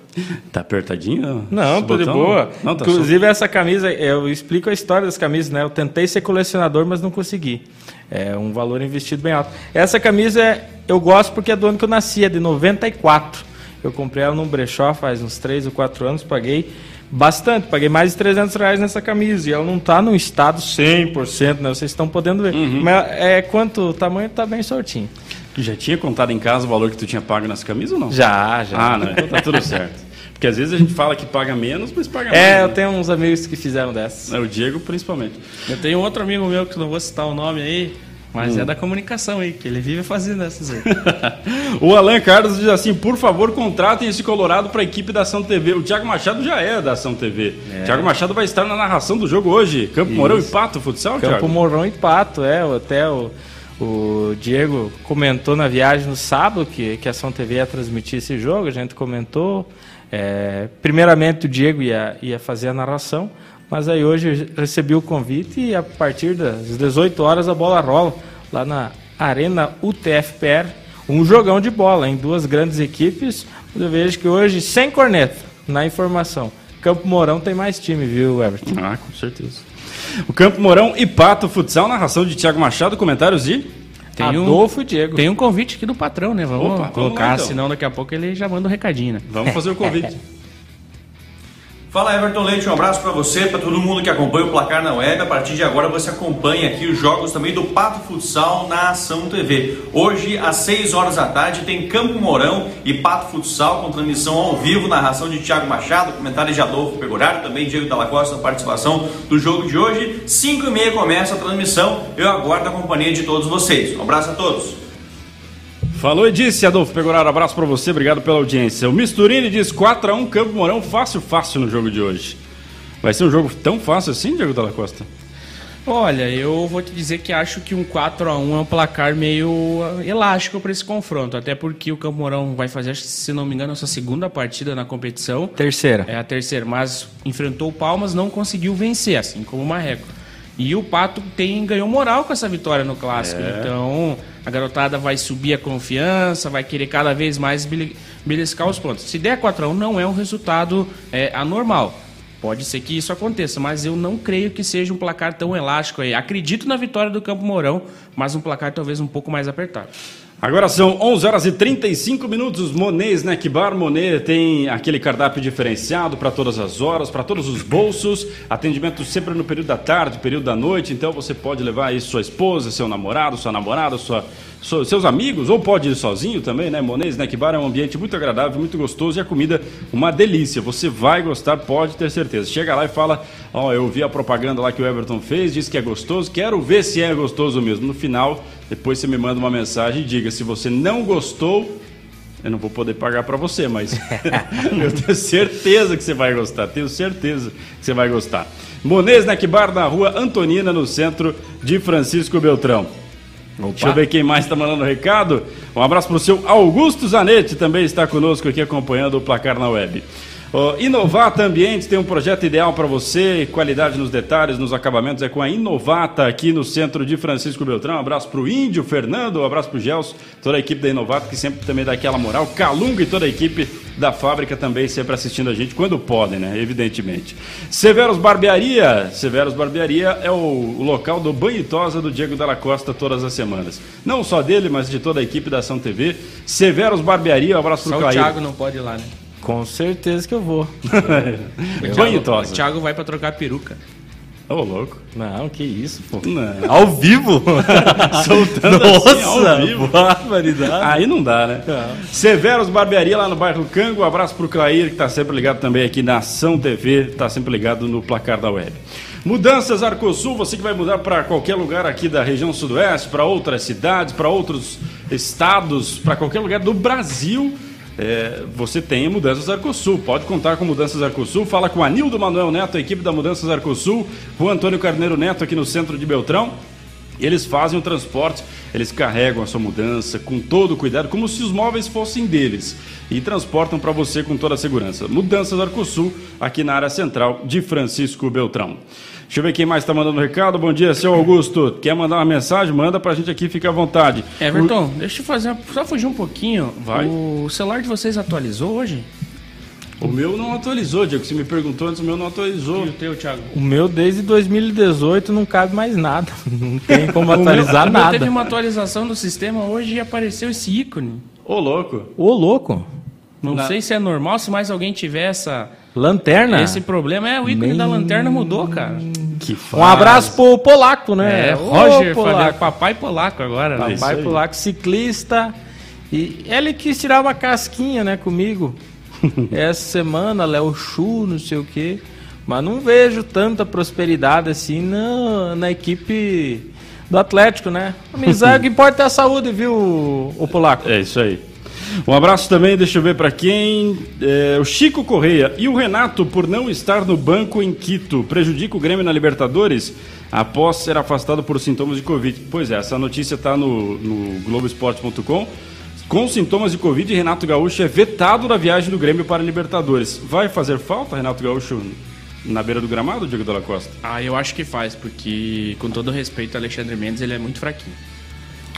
Tá apertadinho? Não, tô de boa. Não, tá Inclusive, essa camisa, eu explico a história das camisas, né? Eu tentei ser colecionador, mas não consegui. É um valor investido bem alto. Essa camisa eu gosto porque é do ano que eu nasci, é de 94. Eu comprei ela num brechó faz uns 3 ou 4 anos, paguei bastante, paguei mais de 300 reais nessa camisa. E ela não tá no estado 100%, né? Vocês estão podendo ver. Uhum. Mas é quanto o tamanho tá bem sortinho. só- Já tinha contado em casa o valor que tu tinha pago nas camisas ou não? Já, já. Ah, não, então tá tudo certo. Porque às vezes a gente fala que paga menos, mas paga mais. É, eu né? tenho uns amigos que fizeram dessas. É, O Diego, principalmente. Eu tenho outro amigo meu que não vou citar o nome aí, mas Hum. é da comunicação aí, que ele vive fazendo essas aí. o Alan Carlos diz assim: por favor, contratem esse Colorado para a equipe da Ação TV. O Thiago Machado já é da Ação TV. É. Thiago Machado vai estar na narração do jogo hoje. Campo Mourão e Pato Futsal, Campo Thiago? Mourão e Pato, é. Até o, o Diego comentou na viagem no sábado que, que a Ação TV ia transmitir esse jogo, a gente comentou. É, primeiramente o Diego ia, ia fazer a narração, mas aí hoje eu recebi o convite e a partir das 18 horas a bola rola lá na Arena UTFPR. Um jogão de bola em duas grandes equipes. Eu vejo que hoje, sem corneta, na informação. Campo Mourão tem mais time, viu, Everton? Ah, com certeza. O Campo Mourão e Pato Futsal, narração de Thiago Machado, comentários de. Tem um, Adolfo e Diego. tem um convite aqui do patrão, né? Vamos Opa, vamos colocar, lá, então. senão daqui a pouco ele já manda um recadinho, né? Vamos fazer o convite. Fala Everton Leite, um abraço para você, para todo mundo que acompanha o Placar na Web. A partir de agora você acompanha aqui os jogos também do Pato Futsal na Ação TV. Hoje, às 6 horas da tarde, tem Campo Mourão e Pato Futsal com transmissão ao vivo, narração de Thiago Machado, comentário de Adolfo Pegoraro, também Diego Dalla Costa na participação do jogo de hoje. 5 e meia começa a transmissão, eu aguardo a companhia de todos vocês. Um abraço a todos. Falou e disse, Adolfo Pegoraro, abraço pra você, obrigado pela audiência. O Misturini diz 4x1 Campo Mourão, fácil, fácil no jogo de hoje. Vai ser um jogo tão fácil assim, Diego Dalla Costa? Olha, eu vou te dizer que acho que um 4 a 1 é um placar meio ah, elástico para esse confronto, até porque o Campo Mourão vai fazer, se não me engano, a sua segunda partida na competição. Terceira. É a terceira, mas enfrentou o Palmas, não conseguiu vencer, assim como o Marreco. E o Pato tem, ganhou moral com essa vitória no clássico. Então a garotada vai subir a confiança, vai querer cada vez mais beliscar os pontos. Se der 4x1, não é um resultado é, anormal. Pode ser que isso aconteça, mas eu não creio que seja um placar tão elástico aí. Acredito na vitória do Campo Mourão, mas um placar talvez um pouco mais apertado. Agora são 11 horas e 35 minutos. Monet Snack Bar. Monet tem aquele cardápio diferenciado para todas as horas, para todos os bolsos. Atendimento sempre no período da tarde, período da noite. Então você pode levar aí sua esposa, seu namorado, sua namorada, sua, seus amigos, ou pode ir sozinho também, né? Monet Snack Bar é um ambiente muito agradável, muito gostoso e a comida uma delícia. Você vai gostar, pode ter certeza. Chega lá e fala: Ó, oh, eu vi a propaganda lá que o Everton fez, disse que é gostoso, quero ver se é gostoso mesmo. No final depois você me manda uma mensagem e diga se você não gostou, eu não vou poder pagar para você, mas eu tenho certeza que você vai gostar. Tenho certeza que você vai gostar. Monês Snack Bar na rua Antonina, no centro de Francisco Beltrão. Opa. Deixa eu ver quem mais está mandando recado. Um abraço para o seu Augusto Zanetti, também está conosco aqui acompanhando o placar na web. Uh, Inovata Ambientes tem um projeto ideal para você, qualidade nos detalhes, nos acabamentos, é com a Inovata aqui no centro de Francisco Beltrão. Um abraço para o Índio, Fernando, um abraço para o Gelson, toda a equipe da Inovata que sempre também dá aquela moral. Calunga e toda a equipe da fábrica também sempre assistindo a gente quando podem, né? Evidentemente. Severos Barbearia, Severos Barbearia é o, o local do banho e tosa do Diego Dalla Costa todas as semanas. Não só dele, mas de toda a equipe da Ação TV. Severos Barbearia, um abraço para o Caio. o Thiago não pode ir lá, né? Com certeza que eu vou. Banho tosa. O Thiago vai pra trocar peruca. Ô, oh, louco. Não, que isso, pô. Não. Ao vivo? Soltando Nossa, assim, ao vivo. barbaridade. Aí não dá, né? Não. Severos Barbearia, lá no bairro Cango. Um abraço pro Clair, que tá sempre ligado também aqui na Ação TV. Tá sempre ligado no placar da web. Mudanças Arcosul, você que vai mudar para qualquer lugar aqui da região sudoeste, para outras cidades, para outros estados, para qualquer lugar do Brasil é, você tem Mudanças Arcosul. Pode contar com Mudanças Arcosul. Fala com Anildo Manuel Neto, a equipe da Mudanças Arcosul, o Antônio Carneiro Neto aqui no centro de Beltrão. Eles fazem o transporte, eles carregam a sua mudança com todo o cuidado, como se os móveis fossem deles, e transportam para você com toda a segurança. Mudanças Arcosul, aqui na área central de Francisco Beltrão. Deixa eu ver quem mais está mandando recado. Bom dia, seu Augusto. Quer mandar uma mensagem? Manda para a gente aqui, fica à vontade. Everton, o... deixa eu fazer, só fugir um pouquinho. Vai. O celular de vocês atualizou hoje? O meu não atualizou, Diego. Você me perguntou antes, o meu não atualizou. E o teu, Thiago? O meu desde 2018 não cabe mais nada. Não tem como atualizar o meu, nada. teve uma atualização do sistema hoje e apareceu esse ícone. Ô, louco. Ô, louco. Não Na... sei se é normal, se mais alguém tiver essa. Lanterna? Esse problema é o ícone da lanterna mudou, cara. Que faz. Um abraço pro Polaco, né? É, Roger, Polaco. papai Polaco agora. Né? Papai Polaco, ciclista. E ele quis tirar uma casquinha, né, comigo. Essa semana, Léo Chu, não sei o quê. Mas não vejo tanta prosperidade assim na, na equipe do Atlético, né? Amizade, o que importa é a saúde, viu, o Polaco? É isso aí. Um abraço também, deixa eu ver para quem. É, o Chico Correia e o Renato, por não estar no banco em Quito, prejudica o Grêmio na Libertadores após ser afastado por sintomas de Covid. Pois é, essa notícia está no, no Globoesporte.com. Com sintomas de Covid, Renato Gaúcho é vetado da viagem do Grêmio para Libertadores. Vai fazer falta, Renato Gaúcho, na beira do gramado, Diego Dalla Costa? Ah, eu acho que faz, porque, com todo respeito, Alexandre Mendes ele é muito fraquinho.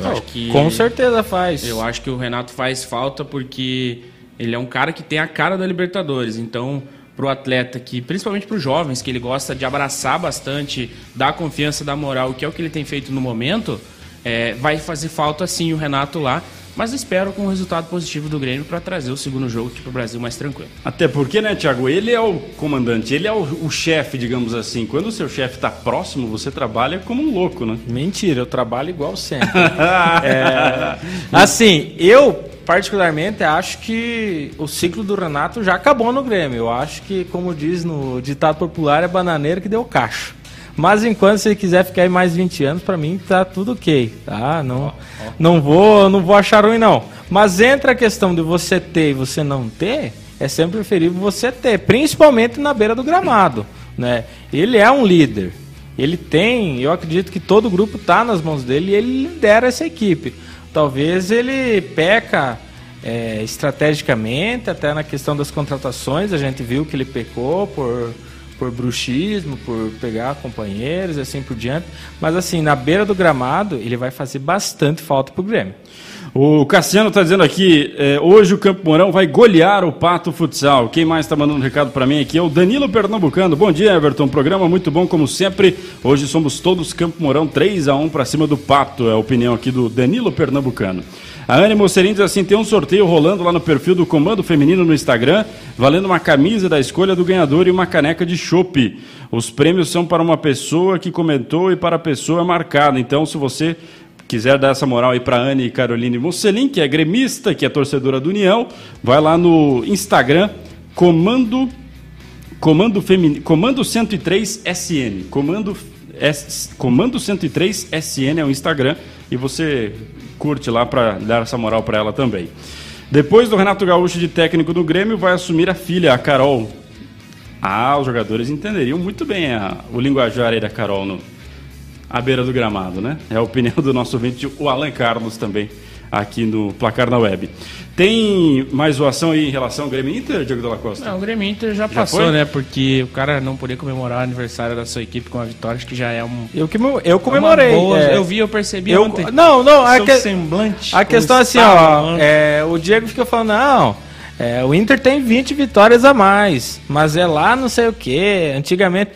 Eu que, com certeza faz. Eu acho que o Renato faz falta porque ele é um cara que tem a cara da Libertadores. Então, para o atleta que, principalmente para os jovens, que ele gosta de abraçar bastante, dar confiança, dar moral, que é o que ele tem feito no momento, é, vai fazer falta sim o Renato lá. Mas espero com um resultado positivo do Grêmio para trazer o segundo jogo para o Brasil mais tranquilo. Até porque, né, Thiago? Ele é o comandante, ele é o, o chefe, digamos assim. Quando o seu chefe está próximo, você trabalha como um louco, né? Mentira, eu trabalho igual sempre. é, assim, eu particularmente acho que o ciclo do Renato já acabou no Grêmio. Eu acho que, como diz no ditado popular, é bananeira que deu cacho. Mas enquanto você quiser ficar aí mais 20 anos, para mim tá tudo ok, tá? Não, não vou, não vou achar ruim não. Mas entra a questão de você ter e você não ter, é sempre preferível você ter, principalmente na beira do gramado, né? Ele é um líder. Ele tem, eu acredito que todo o grupo tá nas mãos dele e ele lidera essa equipe. Talvez ele peca é, estrategicamente, até na questão das contratações, a gente viu que ele pecou por por bruxismo, por pegar companheiros assim por diante. Mas assim, na beira do gramado, ele vai fazer bastante falta pro Grêmio. O Cassiano está dizendo aqui, é, hoje o Campo Mourão vai golear o Pato Futsal. Quem mais está mandando um recado para mim aqui é o Danilo Pernambucano. Bom dia, Everton. Programa muito bom como sempre. Hoje somos todos Campo Mourão 3 a 1 para cima do Pato. É a opinião aqui do Danilo Pernambucano. A Anne Mocerim diz assim: tem um sorteio rolando lá no perfil do Comando Feminino no Instagram, valendo uma camisa da escolha do ganhador e uma caneca de chopp. Os prêmios são para uma pessoa que comentou e para a pessoa marcada. Então, se você quiser dar essa moral aí para Anne e Caroline Mocelin, que é gremista, que é torcedora do União, vai lá no Instagram, Comando Comando Feminino, Comando 103 SN, Comando S, Comando 103 SN é o Instagram e você curte lá para dar essa moral para ela também. Depois do Renato Gaúcho de técnico do Grêmio, vai assumir a filha, a Carol. Ah, os jogadores entenderiam muito bem a, o linguajar aí da Carol no, à beira do gramado, né? É a opinião do nosso ouvinte, o Alan Carlos também, aqui no Placar na Web. Tem mais zoação aí em relação ao Grêmio Inter, Diego Della Costa? Não, o Grêmio Inter já, passou, foi? né? Porque o cara não poder comemorar o aniversário da sua equipe com a vitória, acho que já é um. Eu, que, eu comemorei. é uma boa- é. Eu vi, eu percebi Eu- ontem. não, não, a que- semblante. A questão é assim, ó, é, o Diego fica falando, não, é, o Inter tem 20 vitórias a mais, mas é lá não sei o que, antigamente.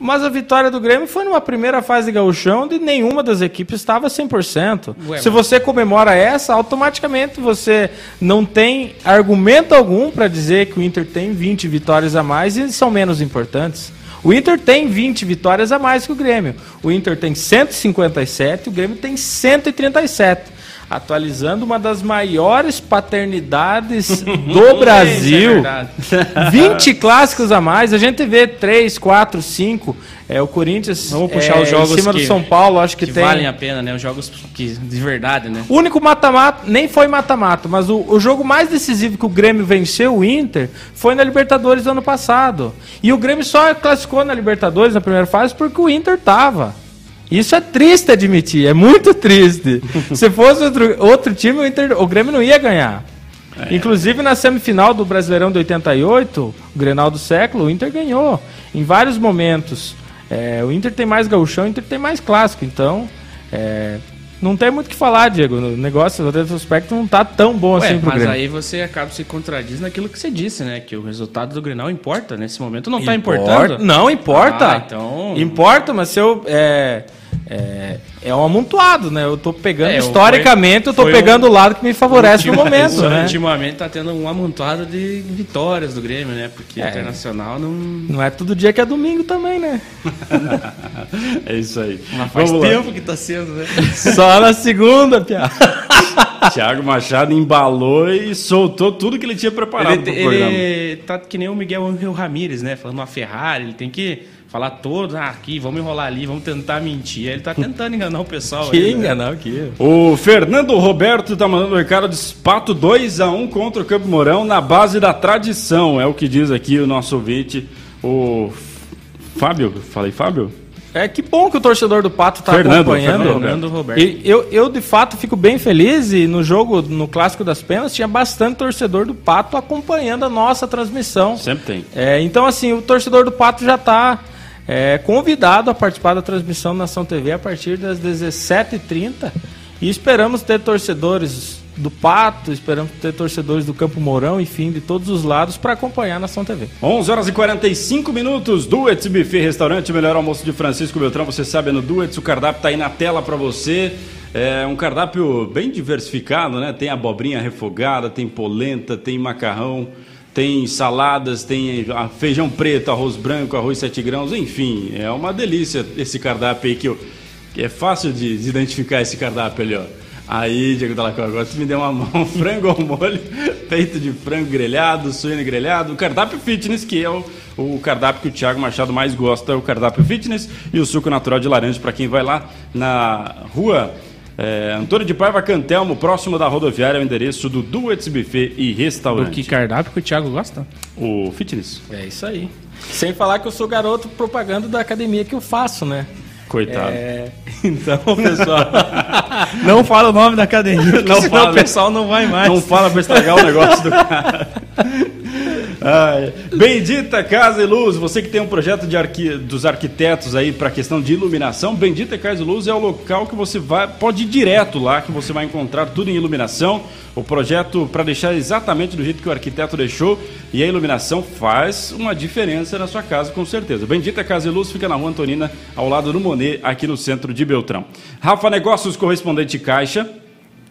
Mas a vitória do Grêmio foi numa primeira fase de gauchão onde nenhuma das equipes estava 100%. Ué, Se você comemora essa, automaticamente você não tem argumento algum para dizer que o Inter tem 20 vitórias a mais e são menos importantes. O Inter tem 20 vitórias a mais que o Grêmio. O Inter tem 157, o Grêmio tem 137. Atualizando uma das maiores paternidades do Brasil. é verdade. 20 clássicos a mais. A gente vê 3, 4, 5. É, o Corinthians Vamos puxar é, os jogos em cima que, do São Paulo, acho que, que tem. valem a pena, né? Os jogos que, de verdade, né? O único mata-mata, nem foi mata-mata, mas o, o jogo mais decisivo que o Grêmio venceu o Inter foi na Libertadores do ano passado. E o Grêmio só classificou na Libertadores na primeira fase porque o Inter tava. Isso é triste admitir, é muito triste. Se fosse outro, outro time, o, Inter, o Grêmio não ia ganhar. Inclusive na semifinal do Brasileirão de 88, o Grenal do século, o Inter ganhou. Em vários momentos. É, o Inter tem mais gauchão, o Inter tem mais clássico. Então, é, não tem muito o que falar, Diego. O negócio, o retrospecto não tá tão bom Ué, assim pro mas Grêmio. aí você acaba se contradizendo naquilo que você disse, né? Que o resultado do Grenal importa. Nesse momento não tá Importa- importando. Não importa. Ah, então- Importa, mas se eu. É, é, é um amontoado, né? Eu tô pegando. É, historicamente, eu tô foi pegando um- o lado que me favorece no momento, né? Ultimamente tá tendo um amontoado de vitórias do Grêmio, né? Porque É. Internacional não. Não é todo dia que é domingo também, né? É isso aí. Faz Vamos lá. tempo que tá sendo, né? Só na segunda, Pia. Thiago Machado embalou e soltou tudo que ele tinha preparado Ele, pro programa. ele tá que nem o Miguel Angel Ramírez, né? Falando uma Ferrari, ele tem que falar todos, ah, aqui, vamos enrolar ali, vamos tentar mentir. Aí Ele tá tentando enganar o pessoal. Que aí, né? enganar o quê? O Fernando Roberto tá mandando um recado de Pato 2x1 contra o Campo Mourão na base da tradição. É o que diz aqui o nosso ouvinte, o Fábio. Falei Fábio? É que bom que o torcedor do Pato tá Fernando, acompanhando. Fernando Fernando Roberto. E eu, eu, de fato, fico bem feliz e no jogo, no Clássico das Penas, tinha bastante torcedor do Pato acompanhando a nossa transmissão. Sempre tem. É, então, assim, o torcedor do Pato já está convidado a participar da transmissão na Nação TV a partir das 17h30 e esperamos ter torcedores do Pato, esperamos ter torcedores do Campo Mourão, enfim, de todos os lados para acompanhar a Nação TV. 11 horas e 45 minutos, Duets Buffet Restaurante, melhor almoço de Francisco Beltrão, você sabe, é no Duets, o cardápio tá aí na tela para você. É um cardápio bem diversificado, né? Tem abobrinha refogada, tem polenta, tem macarrão, tem saladas, tem feijão preto, arroz branco, arroz sete grãos, enfim, é uma delícia esse cardápio aí que, eu, que é fácil de, de identificar esse cardápio ali, ó. Aí, Diego Dalacó, agora você me deu uma mão, frango ao molho, peito de frango grelhado, suíno grelhado, o cardápio fitness, que é o, o cardápio que o Thiago Machado mais gosta, é o cardápio fitness, e o suco natural de laranja para quem vai lá na rua é, Antônio de Paiva Cantelmo, próximo da rodoviária, é o endereço do Duets Buffet e O Restaurante. que cardápio que o Thiago gosta? O fitness. É isso aí. Sem falar que eu sou garoto propaganda da academia que eu faço, né? Coitado. É, então, pessoal. Não fala o nome da academia, Não senão fala. o pessoal não vai mais. Não fala pra estragar o negócio do cara. Ai, Bendita Casa e Luz, você que tem um projeto de arqui... dos arquitetos aí para questão de iluminação, Bendita Casa e Luz é o local que você vai, pode ir direto lá, que você vai encontrar tudo em iluminação. O projeto para deixar exatamente do jeito que o arquiteto deixou e a iluminação faz uma diferença na sua casa, com certeza. Bendita Casa e Luz fica na rua Antonina, ao lado do Monet, aqui no centro de Beltrão. Rafa Negócios, correspondente Caixa.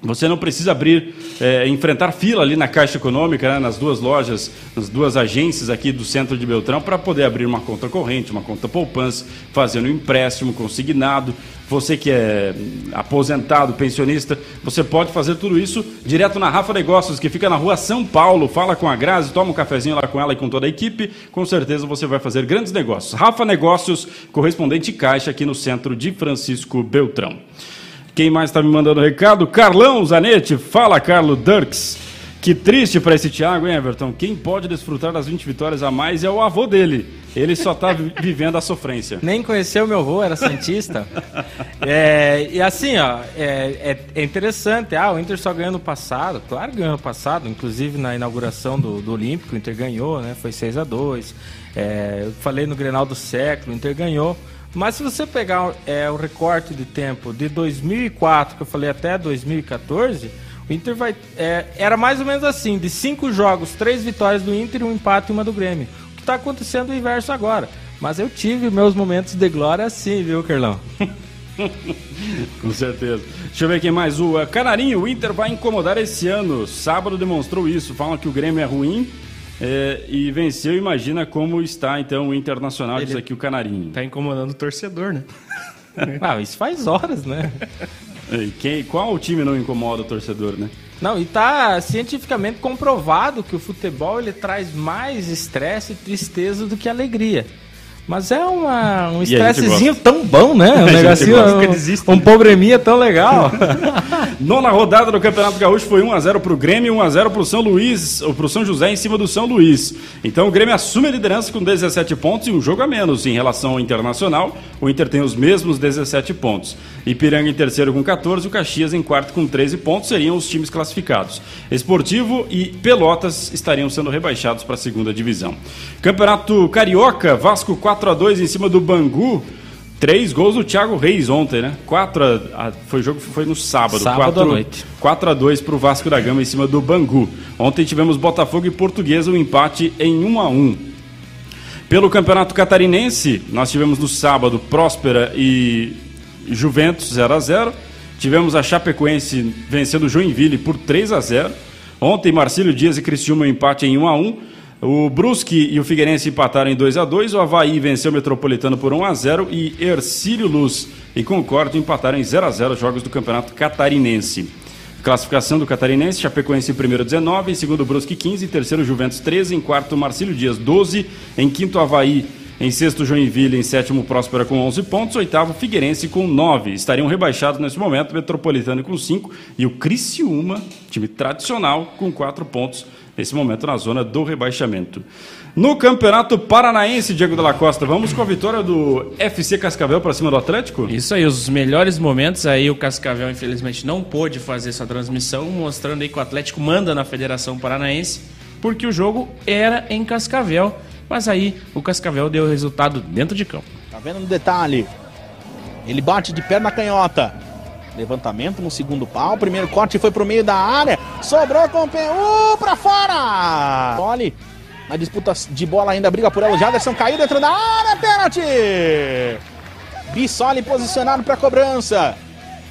Você não precisa abrir, é, enfrentar fila ali na Caixa Econômica, né, nas duas lojas, nas duas agências aqui do centro de Beltrão, para poder abrir uma conta corrente, uma conta poupança, fazendo um empréstimo consignado. Você que é aposentado, pensionista, você pode fazer tudo isso direto na Rafa Negócios, que fica na rua São Paulo. Fala com a Grazi, toma um cafezinho lá com ela e com toda a equipe. Com certeza você vai fazer grandes negócios. Rafa Negócios, correspondente Caixa, aqui no centro de Francisco Beltrão. Quem mais está me mandando recado? Carlão Zanetti. Fala, Carlos Dirks. Que triste para esse Thiago, hein, Everton? Quem pode desfrutar das 20 vitórias a mais é o avô dele. Ele só está vivendo a sofrência. Nem conheceu meu avô, era Santista. é, e assim, ó, é, é, é, interessante. Ah, o Inter só ganhou no passado. Claro que ganhou no passado. Inclusive na inauguração do, do Olímpico, o Inter ganhou, né? Foi 6 a 2 é, Eu falei no Grenal do século, o Inter ganhou. Mas se você pegar é, o recorte de tempo de 2004, que eu falei até 2014, o Inter vai. É, era mais ou menos assim: de cinco jogos, três vitórias do Inter um empate e uma do Grêmio. O que está acontecendo é o inverso agora. Mas eu tive meus momentos de glória assim, viu, Carlão? Com certeza. Deixa eu ver quem mais. O Canarinho, o Inter vai incomodar esse ano. Sábado demonstrou isso. Falam que o Grêmio é ruim é, e venceu, imagina como está então o Internacional, Ele diz aqui o Canarinho. Tá incomodando o torcedor, né? ah, isso faz horas, né? E quem, qual time não incomoda o torcedor, né? Não, e tá cientificamente comprovado que o futebol ele traz mais estresse e tristeza do que alegria. Mas é uma, um estressezinho tão bom, né? Um negocinho, um, um probleminha tão legal. Nona rodada do Campeonato Gaúcho foi 1x0 pro Grêmio e 1x0 pro São Luís, ou pro São José em cima do São Luís. Então o Grêmio assume a liderança com 17 pontos e um jogo a menos em relação ao Internacional. O Inter tem os mesmos 17 pontos. Ipiranga em terceiro com 14, o Caxias em quarto com 13 pontos seriam os times classificados. Esportivo e Pelotas estariam sendo rebaixados para a segunda divisão. Campeonato Carioca, Vasco 4 4 a 2 em cima do Bangu. Três gols do Thiago Reis ontem, né? 4 a, a, foi jogo foi no sábado, sábado 4, à noite. 4 a 2 para o Vasco da Gama em cima do Bangu. Ontem tivemos Botafogo e Portuguesa, um empate em 1 a 1. Pelo Campeonato Catarinense, nós tivemos no sábado Próspera e Juventus 0 a 0. Tivemos a Chapecoense vencendo o Joinville por 3 a 0. Ontem Marcílio Dias e Cristiúma um empate em 1 a 1. O Brusque e o Figueirense empataram em 2 a 2 o Havaí venceu o Metropolitano por 1 a 0 e Ercílio Luz e Concórdia empataram em 0 a 0 jogos do Campeonato Catarinense. Classificação do Catarinense, Chapecoense em primeiro 19, em segundo Brusque 15, em terceiro Juventus 13, em quarto Marcílio Dias 12, em quinto Havaí, em sexto Joinville, em sétimo Próspera com 11 pontos, oitavo Figueirense com 9. Estariam rebaixados nesse momento, Metropolitano com 5 e o Criciúma, time tradicional, com 4 pontos nesse momento na zona do rebaixamento. No Campeonato Paranaense, Diego de la Costa, vamos com a vitória do FC Cascavel para cima do Atlético? Isso aí, os melhores momentos aí o Cascavel infelizmente não pôde fazer essa transmissão, mostrando aí que o Atlético manda na Federação Paranaense, porque o jogo era em Cascavel, mas aí o Cascavel deu o resultado dentro de campo. Tá vendo no detalhe? Ele bate de perna canhota. Levantamento no segundo pau. Primeiro corte foi pro meio da área. Sobrou com o PU pra fora. Olhe. Na disputa de bola ainda briga por ela. O Jaderson caiu dentro da área. Pênalti. Bissoli posicionado para cobrança.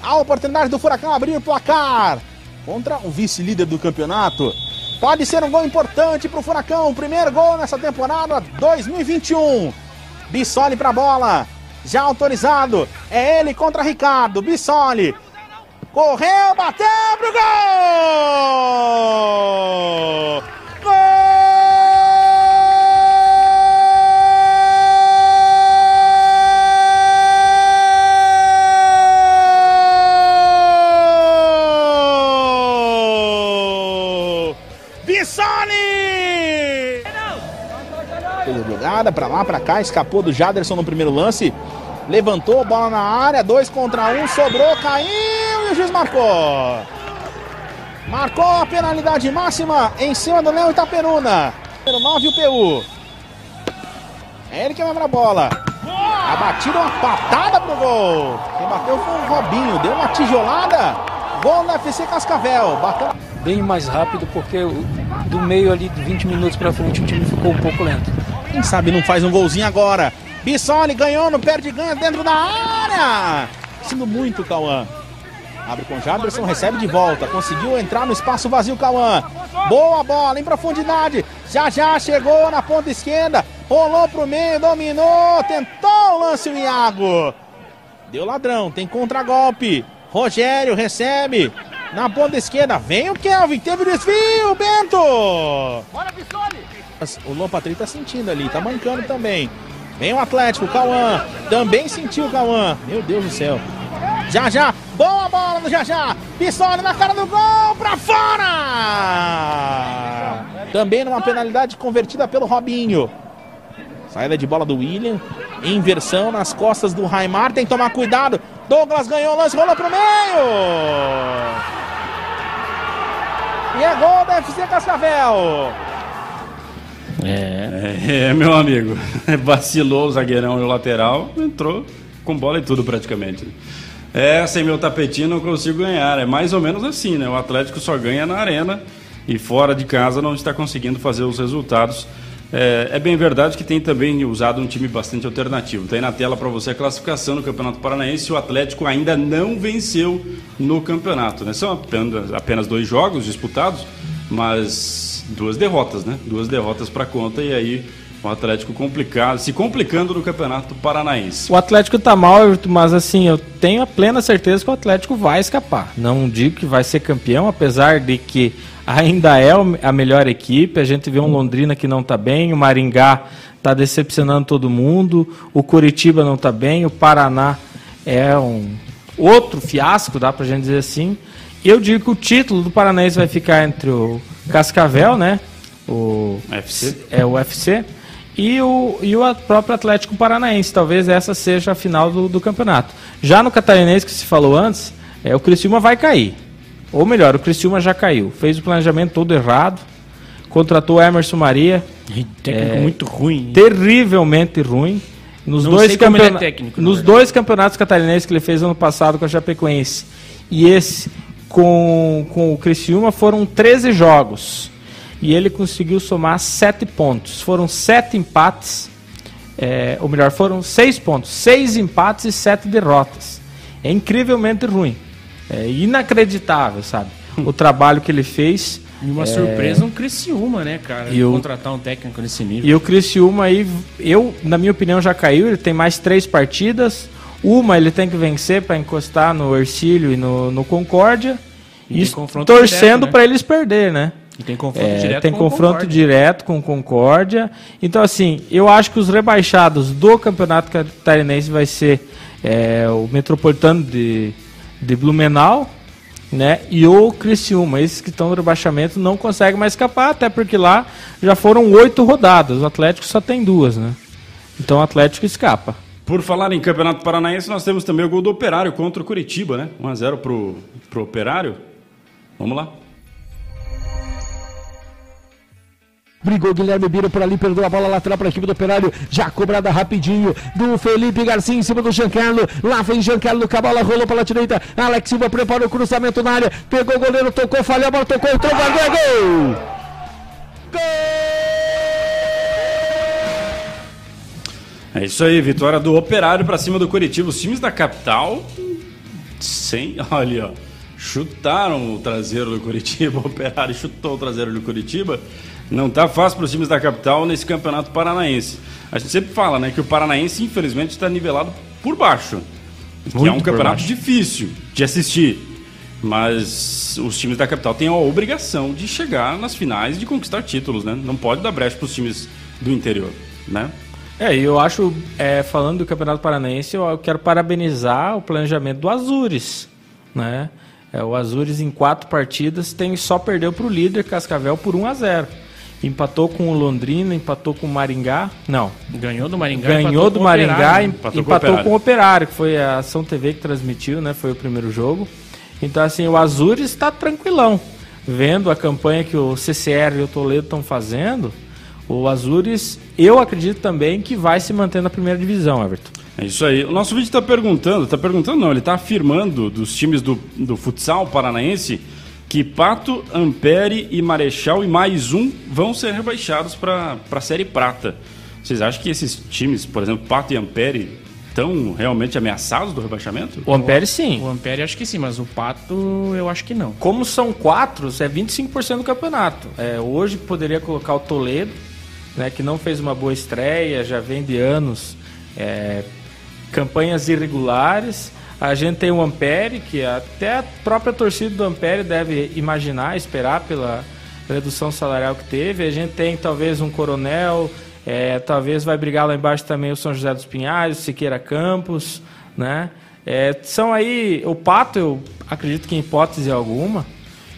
A oportunidade do Furacão abrir o placar. Contra o vice-líder do campeonato. Pode ser um gol importante para o Furacão. Primeiro gol nessa temporada 2021. Bissoli para a bola já autorizado. É ele contra Ricardo. Bissoli. Correu, bateu pro gol! Gol! Jogada, para lá, para cá, escapou do Jaderson no primeiro lance. Levantou, bola na área, dois contra um, sobrou, caiu e o juiz marcou. Marcou a penalidade máxima em cima do Léo Itaperuna. Número 9, o PU. É ele que vai pra bola. A batida, uma patada pro gol. Quem bateu foi o Robinho. Deu uma tijolada. Gol no FC Cascavel. Bateu. Bem mais rápido, porque do meio ali de 20 minutos pra frente o time ficou um pouco lento. Quem sabe não faz um golzinho agora. Bissoli ganhou, não perde ganha dentro da área. Sendo muito, Cauã. Abre com Jaderson, recebe de volta. Conseguiu entrar no espaço vazio, Cauã. Boa bola em profundidade. Já já chegou na ponta esquerda. Rolou pro meio, dominou. Tentou o lance o Iago. Deu ladrão, tem contragolpe. Rogério recebe. Na ponta esquerda, vem o Kelvin, teve desvio, Bento! O Lopatri tá sentindo ali, tá mancando também. Vem o Atlético, Cauã. Também sentiu o Cauã. Meu Deus do céu. Já já, boa bola do Já. Pissoli na cara do gol, pra fora! Também numa penalidade convertida pelo Robinho. Saída de bola do William. Inversão nas costas do Raimar. Tem que tomar cuidado. Douglas ganhou o lance, rola pro meio. E é gol da FC Cascavel. É, meu amigo. Vacilou o zagueirão e o lateral, entrou com bola e tudo praticamente. É, sem meu tapetinho não consigo ganhar. É mais ou menos assim, né? O Atlético só ganha na arena e fora de casa não está conseguindo fazer os resultados. É, é bem verdade que tem também usado um time bastante alternativo. Tem na tela para você a classificação no Campeonato Paranaense. O Atlético ainda não venceu no campeonato. Né? São apenas dois jogos disputados, mas duas derrotas, né? Duas derrotas para conta e aí o Atlético complicado, se complicando no Campeonato Paranaense. O Atlético tá mal, mas assim, eu tenho a plena certeza que o Atlético vai escapar. Não digo que vai ser campeão, apesar de que ainda é a melhor equipe. A gente vê um Londrina que não tá bem, o Maringá tá decepcionando todo mundo, o Curitiba não tá bem, o Paraná é um outro fiasco, dá pra gente dizer assim. Eu digo que o título do Paranaense vai ficar entre o Cascavel, né? O FC. é o UFC e o, e o próprio Atlético Paranaense. Talvez essa seja a final do, do campeonato. Já no Catarinense, que se falou antes, é, o Criciúma vai cair. Ou melhor, o Criciúma já caiu. Fez o planejamento todo errado. Contratou o Emerson Maria. Técnico É, muito ruim. Terrivelmente ruim. Nos, Não dois, ele é técnico, nos dois campeonatos catarinenses que ele fez ano passado com a Chapecoense e esse com, com o Criciúma foram 13 jogos. E ele conseguiu somar 7 pontos. Foram 7 empates. é, ou melhor, foram 6 pontos. 6 empates e 7 derrotas. É incrivelmente ruim. É inacreditável, sabe? O trabalho que ele fez. E uma É, surpresa um Criciúma, né, cara? E o- Contratar um técnico nesse nível. E o Criciúma aí, eu, na minha opinião, já caiu. Ele tem mais três partidas. Uma ele tem que vencer para encostar no Ercílio e no, no Concórdia. E Isso confronto torcendo né? para eles perder, né? E tem confronto É, direto tem com o confronto Concórdia. direto com Concórdia. Então, assim, eu acho que os rebaixados do Campeonato Catarinense vai ser é, o Metropolitano de, de Blumenau né, e o Criciúma. Esses que estão no rebaixamento não conseguem mais escapar, até porque lá já foram oito rodadas. O Atlético só tem duas, né? Então o Atlético escapa. Por falar em Campeonato Paranaense, nós temos também o gol do Operário contra o Curitiba, né? 1x0 pro, pro Operário. Vamos lá. Brigou Guilherme Bira por ali, perdeu a bola lateral para a equipe do Operário. Já cobrada rapidinho do Felipe Garcia em cima do Giancarlo. Lá vem Giancarlo com a bola, rolou pela direita. Alex Silva preparou o cruzamento na área. Pegou o goleiro, tocou, falhou a bola, tocou, entrou, é gol! É isso aí, vitória do Operário para cima do Curitiba. Os times da capital, sem, olha, ó, chutaram o traseiro do Curitiba. O Operário chutou o traseiro do Curitiba. Não tá fácil para os times da capital nesse campeonato paranaense. A gente sempre fala, né, que o paranaense infelizmente está nivelado por baixo, que é Muito um campeonato baixo. difícil de assistir. Mas os times da capital têm a obrigação de chegar nas finais e de conquistar títulos, né? Não pode dar brecha para os times do interior, né? É, e eu acho, é, falando do Campeonato Paranaense, eu, eu quero parabenizar o planejamento do Azures, né? É, o Azures em quatro partidas tem só perdeu para o líder Cascavel por 1 a 0. Empatou com o Londrina, empatou com o Maringá, não, Ganhou do Maringá. ganhou empatou do Maringá, Operário. em- Empatou empatou, com o Operário. com o Operário, que foi a Ação TV que transmitiu, né? Foi o primeiro jogo. Então, assim, o Azures está tranquilão. Vendo a campanha que o CCR e o Toledo estão fazendo, O Azures, eu acredito também que vai se manter na primeira divisão, Everton. É isso aí. O nosso vídeo está perguntando, está perguntando não, ele está afirmando dos times do, do futsal paranaense que Pato, Ampere e Marechal e mais um vão ser rebaixados para a Série Prata. Vocês acham que esses times, por exemplo, Pato e Ampere, estão realmente ameaçados do rebaixamento? O Ampere sim. O Ampere acho que sim, mas o Pato eu acho que não. Como são quatro, é 25% do campeonato. É, hoje poderia colocar o Toledo, né, que não fez uma boa estreia, já vem de anos, é, campanhas irregulares. A gente tem o Ampere, que até a própria torcida do Ampere deve imaginar, esperar pela redução salarial que teve. A gente tem talvez um Coronel, é, talvez vai brigar lá embaixo também o São José dos Pinhais, o Siqueira Campos, né? É, são aí, o Pato, eu acredito que em hipótese alguma,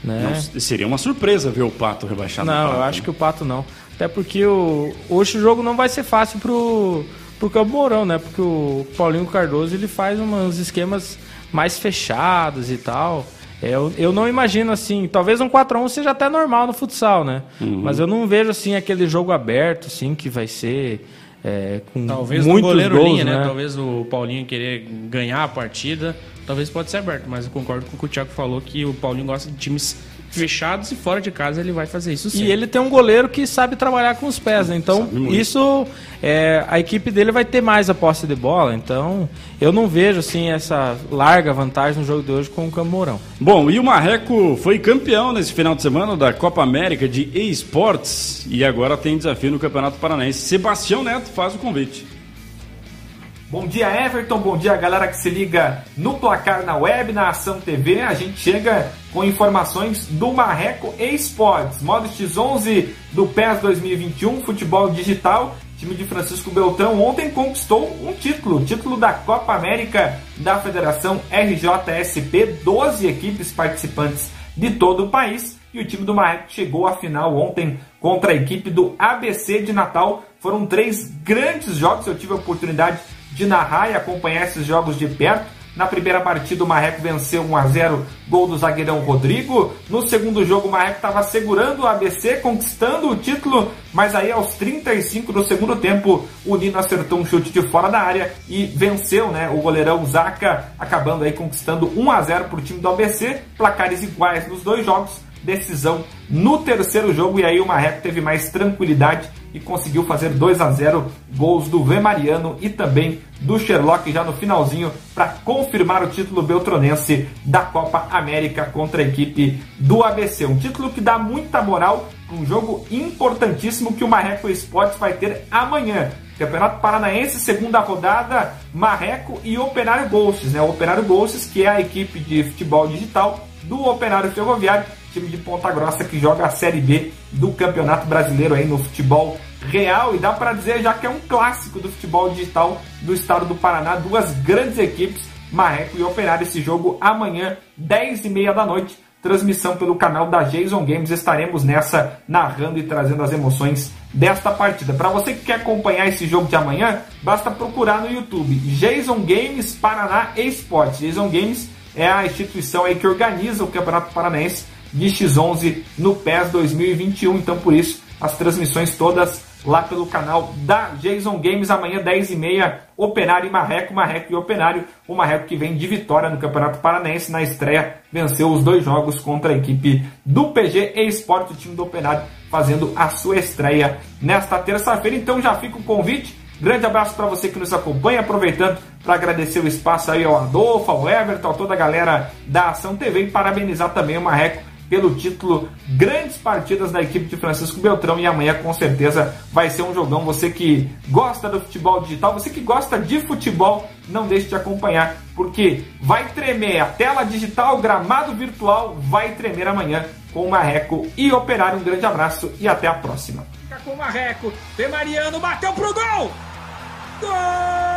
né? Não, seria uma surpresa ver o Pato rebaixado. Não, Pato, eu acho né? que o Pato não. Até porque o, hoje o jogo não vai ser fácil pro, pro Campo Mourão, né? Porque o Paulinho Cardoso ele faz uns esquemas mais fechados e tal. É, Eu, eu não imagino assim, talvez um 4x1 seja até normal no futsal, né? Uhum. Mas eu não vejo assim aquele jogo aberto, assim, que vai ser é, com Talvez no muitos goleiro gols, linha, né? né? Talvez o Paulinho querer ganhar a partida. Talvez pode ser aberto, mas eu concordo com o que o Thiago falou que o Paulinho gosta de times fechados e fora de casa ele vai fazer isso sim. E ele tem um goleiro que sabe trabalhar com os pés, né? Então, isso é, a equipe dele vai ter mais a posse de bola. Então, eu não vejo assim essa larga vantagem no jogo de hoje com o Camorão. Bom, e o Marreco foi campeão nesse final de semana da Copa América de eSports e agora tem desafio no Campeonato Paranaense. Sebastião Neto faz o convite. Bom dia, Everton. Bom dia, galera que se liga no placar na web, na Ação TV. A gente chega com informações do Marreco Esportes, modo X11 do PES 2021, futebol digital. Time de Francisco Beltrão ontem conquistou um título, título da Copa América da Federação RJSP, 12 equipes participantes de todo o país. E o time do Marreco chegou à final ontem contra a equipe do ABC de Natal. Foram três grandes jogos, eu tive a oportunidade de narrar e acompanhar esses jogos de perto. Na primeira partida, o Marreco venceu 1 a 0 gol do zagueirão Rodrigo. No segundo jogo, o Marreco estava segurando o ABC, conquistando o título, mas aí aos 35 do segundo tempo, o Nino acertou um chute de fora da área e venceu né, o goleirão Zaca, acabando aí conquistando 1 a 0 para o time do ABC. Placares iguais nos dois jogos, decisão no terceiro jogo e aí o Marreco teve mais tranquilidade e conseguiu fazer 2 a 0 gols do V Mariano e também do Sherlock já no finalzinho para confirmar o título beltronense da Copa América contra a equipe do ABC. Um título que dá muita moral para um jogo importantíssimo que o Marreco Esportes vai ter amanhã. Campeonato Paranaense, segunda rodada, Marreco e Operário Ghosts, né? O Operário Ghosts, que é a equipe de futebol digital do Operário Ferroviário, time de Ponta Grossa que joga a Série B do Campeonato Brasileiro aí no futebol real. E dá para dizer já que é um clássico do futebol digital do estado do Paraná, duas grandes equipes, Marreco e Operário, esse jogo amanhã, 10 e meia da noite, transmissão pelo canal da Jason Games, estaremos nessa narrando e trazendo as emoções desta partida. Para você que quer acompanhar esse jogo de amanhã, basta procurar no YouTube, Jason Games Paraná Esportes, Jason Games é a instituição aí que organiza o Campeonato Paranaense de X11 no PES 2021. Então, por isso, as transmissões todas lá pelo canal da Jason Games. Amanhã, 10h30, Operário e Marreco. Marreco e Operário. O Marreco que vem de vitória no Campeonato Paranaense. Na estreia, venceu os dois jogos contra a equipe do PG e Esporte, o time do Operário, fazendo a sua estreia nesta terça-feira. Então, já fica o convite. Grande abraço para você que nos acompanha, aproveitando para agradecer o espaço aí ao Adolfo, ao Everton, a toda a galera da Ação TV e parabenizar também o Marreco pelo título. Grandes partidas da equipe de Francisco Beltrão e amanhã com certeza vai ser um jogão. Você que gosta do futebol digital, você que gosta de futebol, não deixe de acompanhar, porque vai tremer a tela digital, o gramado virtual vai tremer amanhã com o Marreco e Operário. Um grande abraço e até a próxima. Fica com o Marreco, P. Mariano bateu pro gol! Gol!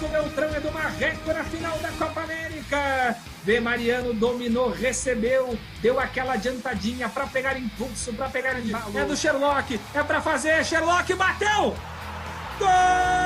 Francisco Beltrão e do Marreco na final da Copa América. Vê Mariano dominou, recebeu, deu aquela adiantadinha para pegar impulso, para pegar embalo. É do Sherlock, é para fazer, Sherlock bateu! Gol!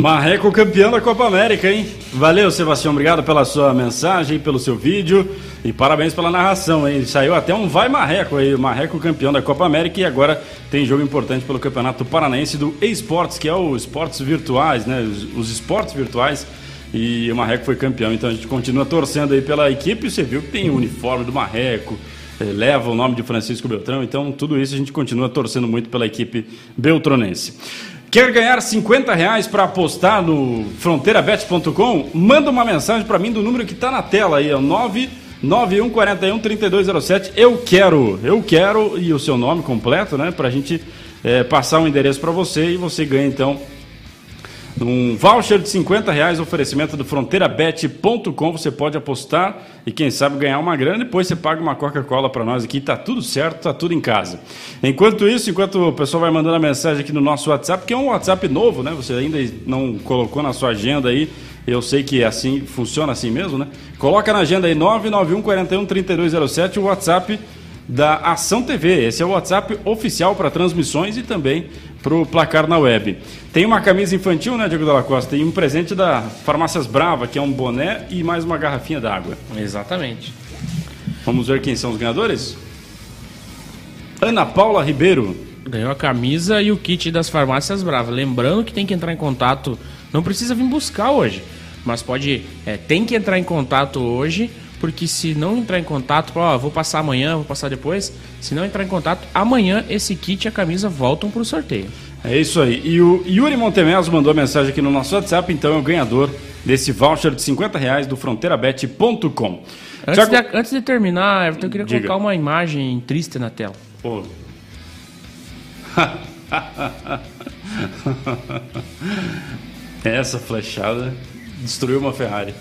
Marreco campeão da Copa América, hein? Valeu, Sebastião. Obrigado pela sua mensagem, pelo seu vídeo e parabéns pela narração, hein? Saiu até um vai Marreco aí, Marreco campeão da Copa América e agora tem jogo importante pelo Campeonato Paranaense do eSports, que é o esportes virtuais, né? Os, os esportes virtuais. E o Marreco foi campeão, então a gente continua torcendo aí pela equipe. Você viu que tem o uniforme do Marreco, eh, leva o nome de Francisco Beltrão, então tudo isso a gente continua torcendo muito pela equipe beltronense. Quer ganhar 50 reais para apostar no fronteirabet.com? Manda uma mensagem para mim do número que está na tela aí, é o 99141 3207. Eu quero, eu quero, e o seu nome completo, né? Para a gente eh, passar um endereço para você e você ganha então um voucher de 50 reais, oferecimento do fronteirabet.com. Você pode apostar e, quem sabe, ganhar uma grana. Depois você paga uma Coca-Cola para nós aqui. Tá tudo certo, tá tudo em casa. Enquanto isso, enquanto o pessoal vai mandando a mensagem aqui no nosso WhatsApp, que é um WhatsApp novo, né? Você ainda não colocou na sua agenda aí. Eu sei que é assim, funciona assim mesmo, né? Coloca na agenda aí 991 41 3207 o WhatsApp da Ação TV. Esse é o WhatsApp oficial para transmissões e também para o placar na web. Tem uma camisa infantil, né, Diego Dalla Costa? E um presente da Farmácias Brava, que é um boné e mais uma garrafinha d'água. Exatamente. Vamos ver quem são os ganhadores? Ana Paula Ribeiro. Ganhou a camisa e o kit das farmácias Brava. Lembrando que tem que entrar em contato, não precisa vir buscar hoje, mas pode, é, tem que entrar em contato hoje, porque se não entrar em contato, ó, vou passar amanhã, vou passar depois, se não entrar em contato, amanhã esse kit e a camisa voltam para o sorteio. É isso aí. E o Yuri Montemeso mandou mensagem aqui no nosso WhatsApp, então é o ganhador desse voucher de 50 reais do fronteirabet.com. Antes, de, antes de terminar, Everton, eu queria Diga. colocar uma imagem triste na tela. Pô. Essa flechada destruiu uma Ferrari.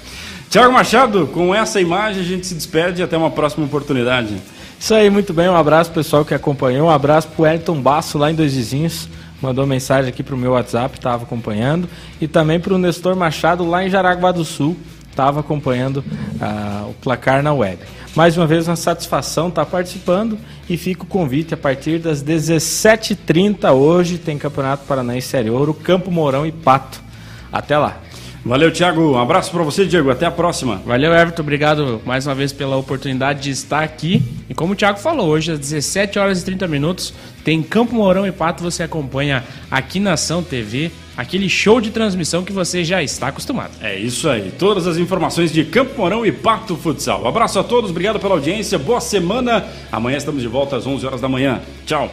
Tiago Machado, com essa imagem a gente se despede e até uma próxima oportunidade. Isso aí, muito bem. Um abraço pessoal que acompanhou. Um abraço pro Elton Basso lá em Dois Vizinhos. Mandou mensagem aqui pro meu WhatsApp, estava acompanhando. E também pro Nestor Machado lá em Jaraguá do Sul, estava acompanhando ah, o placar na web. Mais uma vez, uma satisfação estar participando e fica o convite a partir das 17h30 hoje tem Campeonato Paranaense Série Ouro, Campo Mourão e Pato. Até lá. Valeu, Thiago. Um abraço para você, Diego. Até a próxima. Valeu, Everton. Obrigado mais uma vez pela oportunidade de estar aqui. E como o Thiago falou, hoje às 17 horas e 30 minutos tem Campo Mourão e Pato. Você acompanha aqui na Ação TV aquele show de transmissão que você já está acostumado. É isso aí. Todas as informações de Campo Mourão e Pato Futsal. Um abraço a todos. Obrigado pela audiência. Boa semana. Amanhã estamos de volta às 11 horas da manhã. Tchau.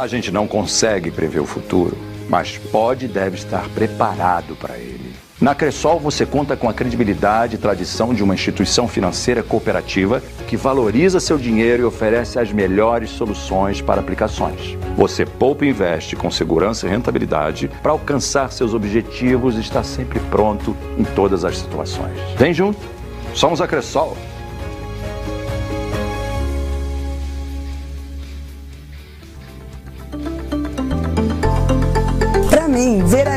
A gente não consegue prever o futuro, mas pode e deve estar preparado para ele. Na Cressol você conta com a credibilidade e tradição de uma instituição financeira cooperativa que valoriza seu dinheiro e oferece as melhores soluções para aplicações. Você poupa e investe com segurança e rentabilidade para alcançar seus objetivos e está sempre pronto em todas as situações. Vem junto, somos a Cressol.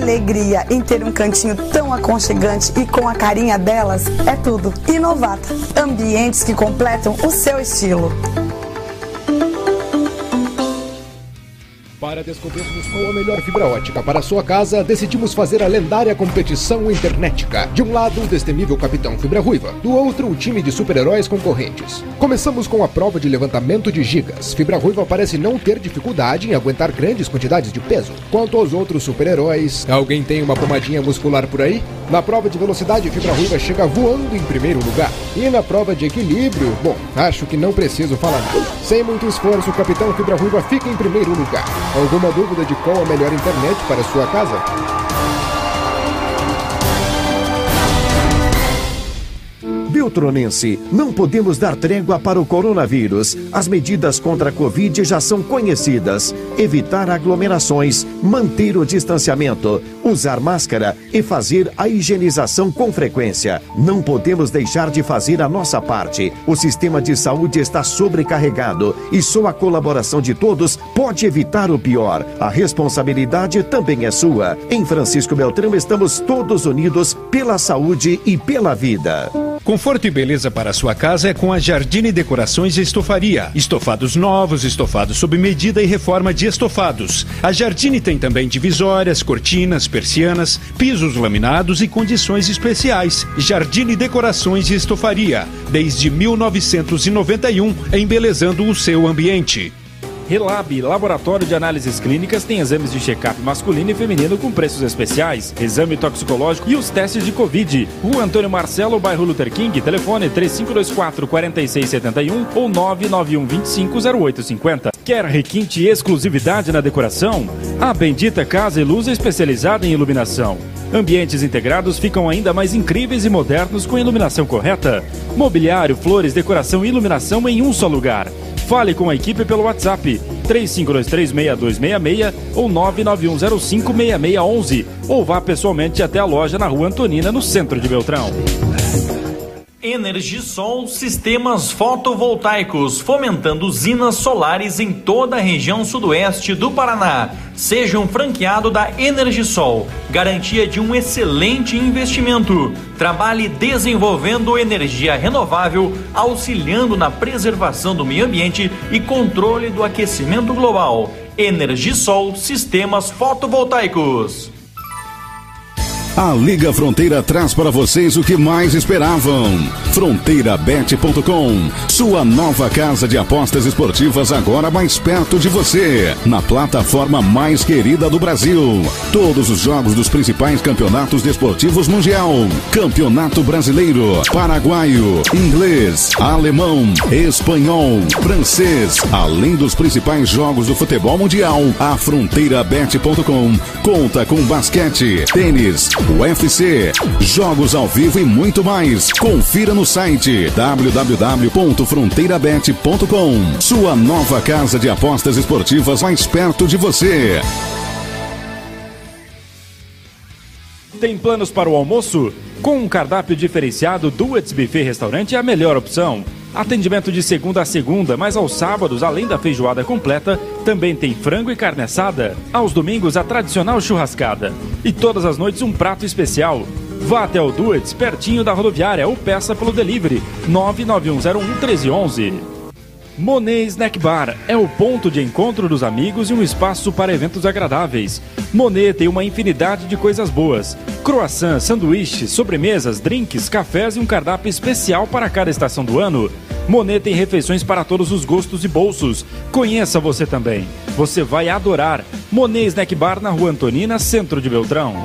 Alegria em ter um cantinho tão aconchegante e com a carinha delas é tudo. Inovata. Ambientes que completam o seu estilo. Para descobrirmos qual a melhor fibra ótica para sua casa, decidimos fazer a lendária competição internetica. De um lado, o destemível Capitão Fibra Ruiva, do outro, o time de super-heróis concorrentes. Começamos com a prova de levantamento de gigas. Fibra Ruiva parece não ter dificuldade em aguentar grandes quantidades de peso. Quanto aos outros super-heróis, alguém tem uma pomadinha muscular por aí? Na prova de velocidade, Fibra Ruiva chega voando em primeiro lugar. E na prova de equilíbrio, bom, acho que não preciso falar nada. Sem muito esforço, o Capitão Fibra Ruiva fica em primeiro lugar. Alguma dúvida de qual a melhor internet para sua casa? Beltronense, não podemos dar trégua para o coronavírus. As medidas contra a Covid já são conhecidas. Evitar aglomerações, manter o distanciamento, usar máscara e fazer a higienização com frequência. Não podemos deixar de fazer a nossa parte. O sistema de saúde está sobrecarregado e só a colaboração de todos pode evitar o pior. A responsabilidade também é sua. Em Francisco Beltrão estamos todos unidos pela saúde e pela vida. Conforto e beleza para sua casa é com a Jardine Decorações e Estofaria. Estofados novos, estofados sob medida e reforma de estofados. A Jardine tem também divisórias, cortinas, persianas, pisos laminados e condições especiais. Jardine Decorações e Estofaria, desde 1991, embelezando o seu ambiente. Relab, Laboratório de Análises Clínicas, tem exames de check-up masculino e feminino com preços especiais, exame toxicológico e os testes de Covid. Rua Antônio Marcelo, bairro Luther King, telefone 3524-4671 ou 991250850. Quer requinte e exclusividade na decoração? A Bendita Casa e Luz é especializada em iluminação. Ambientes integrados ficam ainda mais incríveis e modernos com iluminação correta. Mobiliário, flores, decoração e iluminação em um só lugar. Fale com a equipe pelo WhatsApp 35236266 ou 991056611 ou vá pessoalmente até a loja na Rua Antonina, no centro de Beltrão. Energisol Sistemas Fotovoltaicos, fomentando usinas solares em toda a região sudoeste do Paraná. Seja um franqueado da Energisol, garantia de um excelente investimento. Trabalhe desenvolvendo energia renovável, auxiliando na preservação do meio ambiente e controle do aquecimento global. Energisol Sistemas Fotovoltaicos. A Liga Fronteira traz para vocês o que mais esperavam. Fronteirabet.com, sua nova casa de apostas esportivas agora mais perto de você, na plataforma mais querida do Brasil. Todos os jogos dos principais campeonatos desportivos mundial, Campeonato Brasileiro, Paraguaio, Inglês, Alemão, Espanhol, Francês, além dos principais jogos do futebol mundial, a Fronteirabet.com conta com basquete, tênis, UFC, jogos ao vivo e muito mais. Confira no site www.fronteirabet.com. Sua nova casa de apostas esportivas mais perto de você. Tem planos para o almoço? Com um cardápio diferenciado, Duets Buffet Restaurante é a melhor opção. Atendimento de segunda a segunda, mas aos sábados, além da feijoada completa, também tem frango e carne assada. Aos domingos, a tradicional churrascada. E todas as noites, um prato especial. Vá até o Duets, pertinho da rodoviária, ou peça pelo delivery 99101 1311. Monet Snack Bar é o ponto de encontro dos amigos e um espaço para eventos agradáveis. Monet tem uma infinidade de coisas boas: croissant, sanduíches, sobremesas, drinks, cafés e um cardápio especial para cada estação do ano. Monet tem refeições para todos os gostos e bolsos. Conheça você também. Você vai adorar. Monet Snack Bar na Rua Antonina, centro de Beltrão.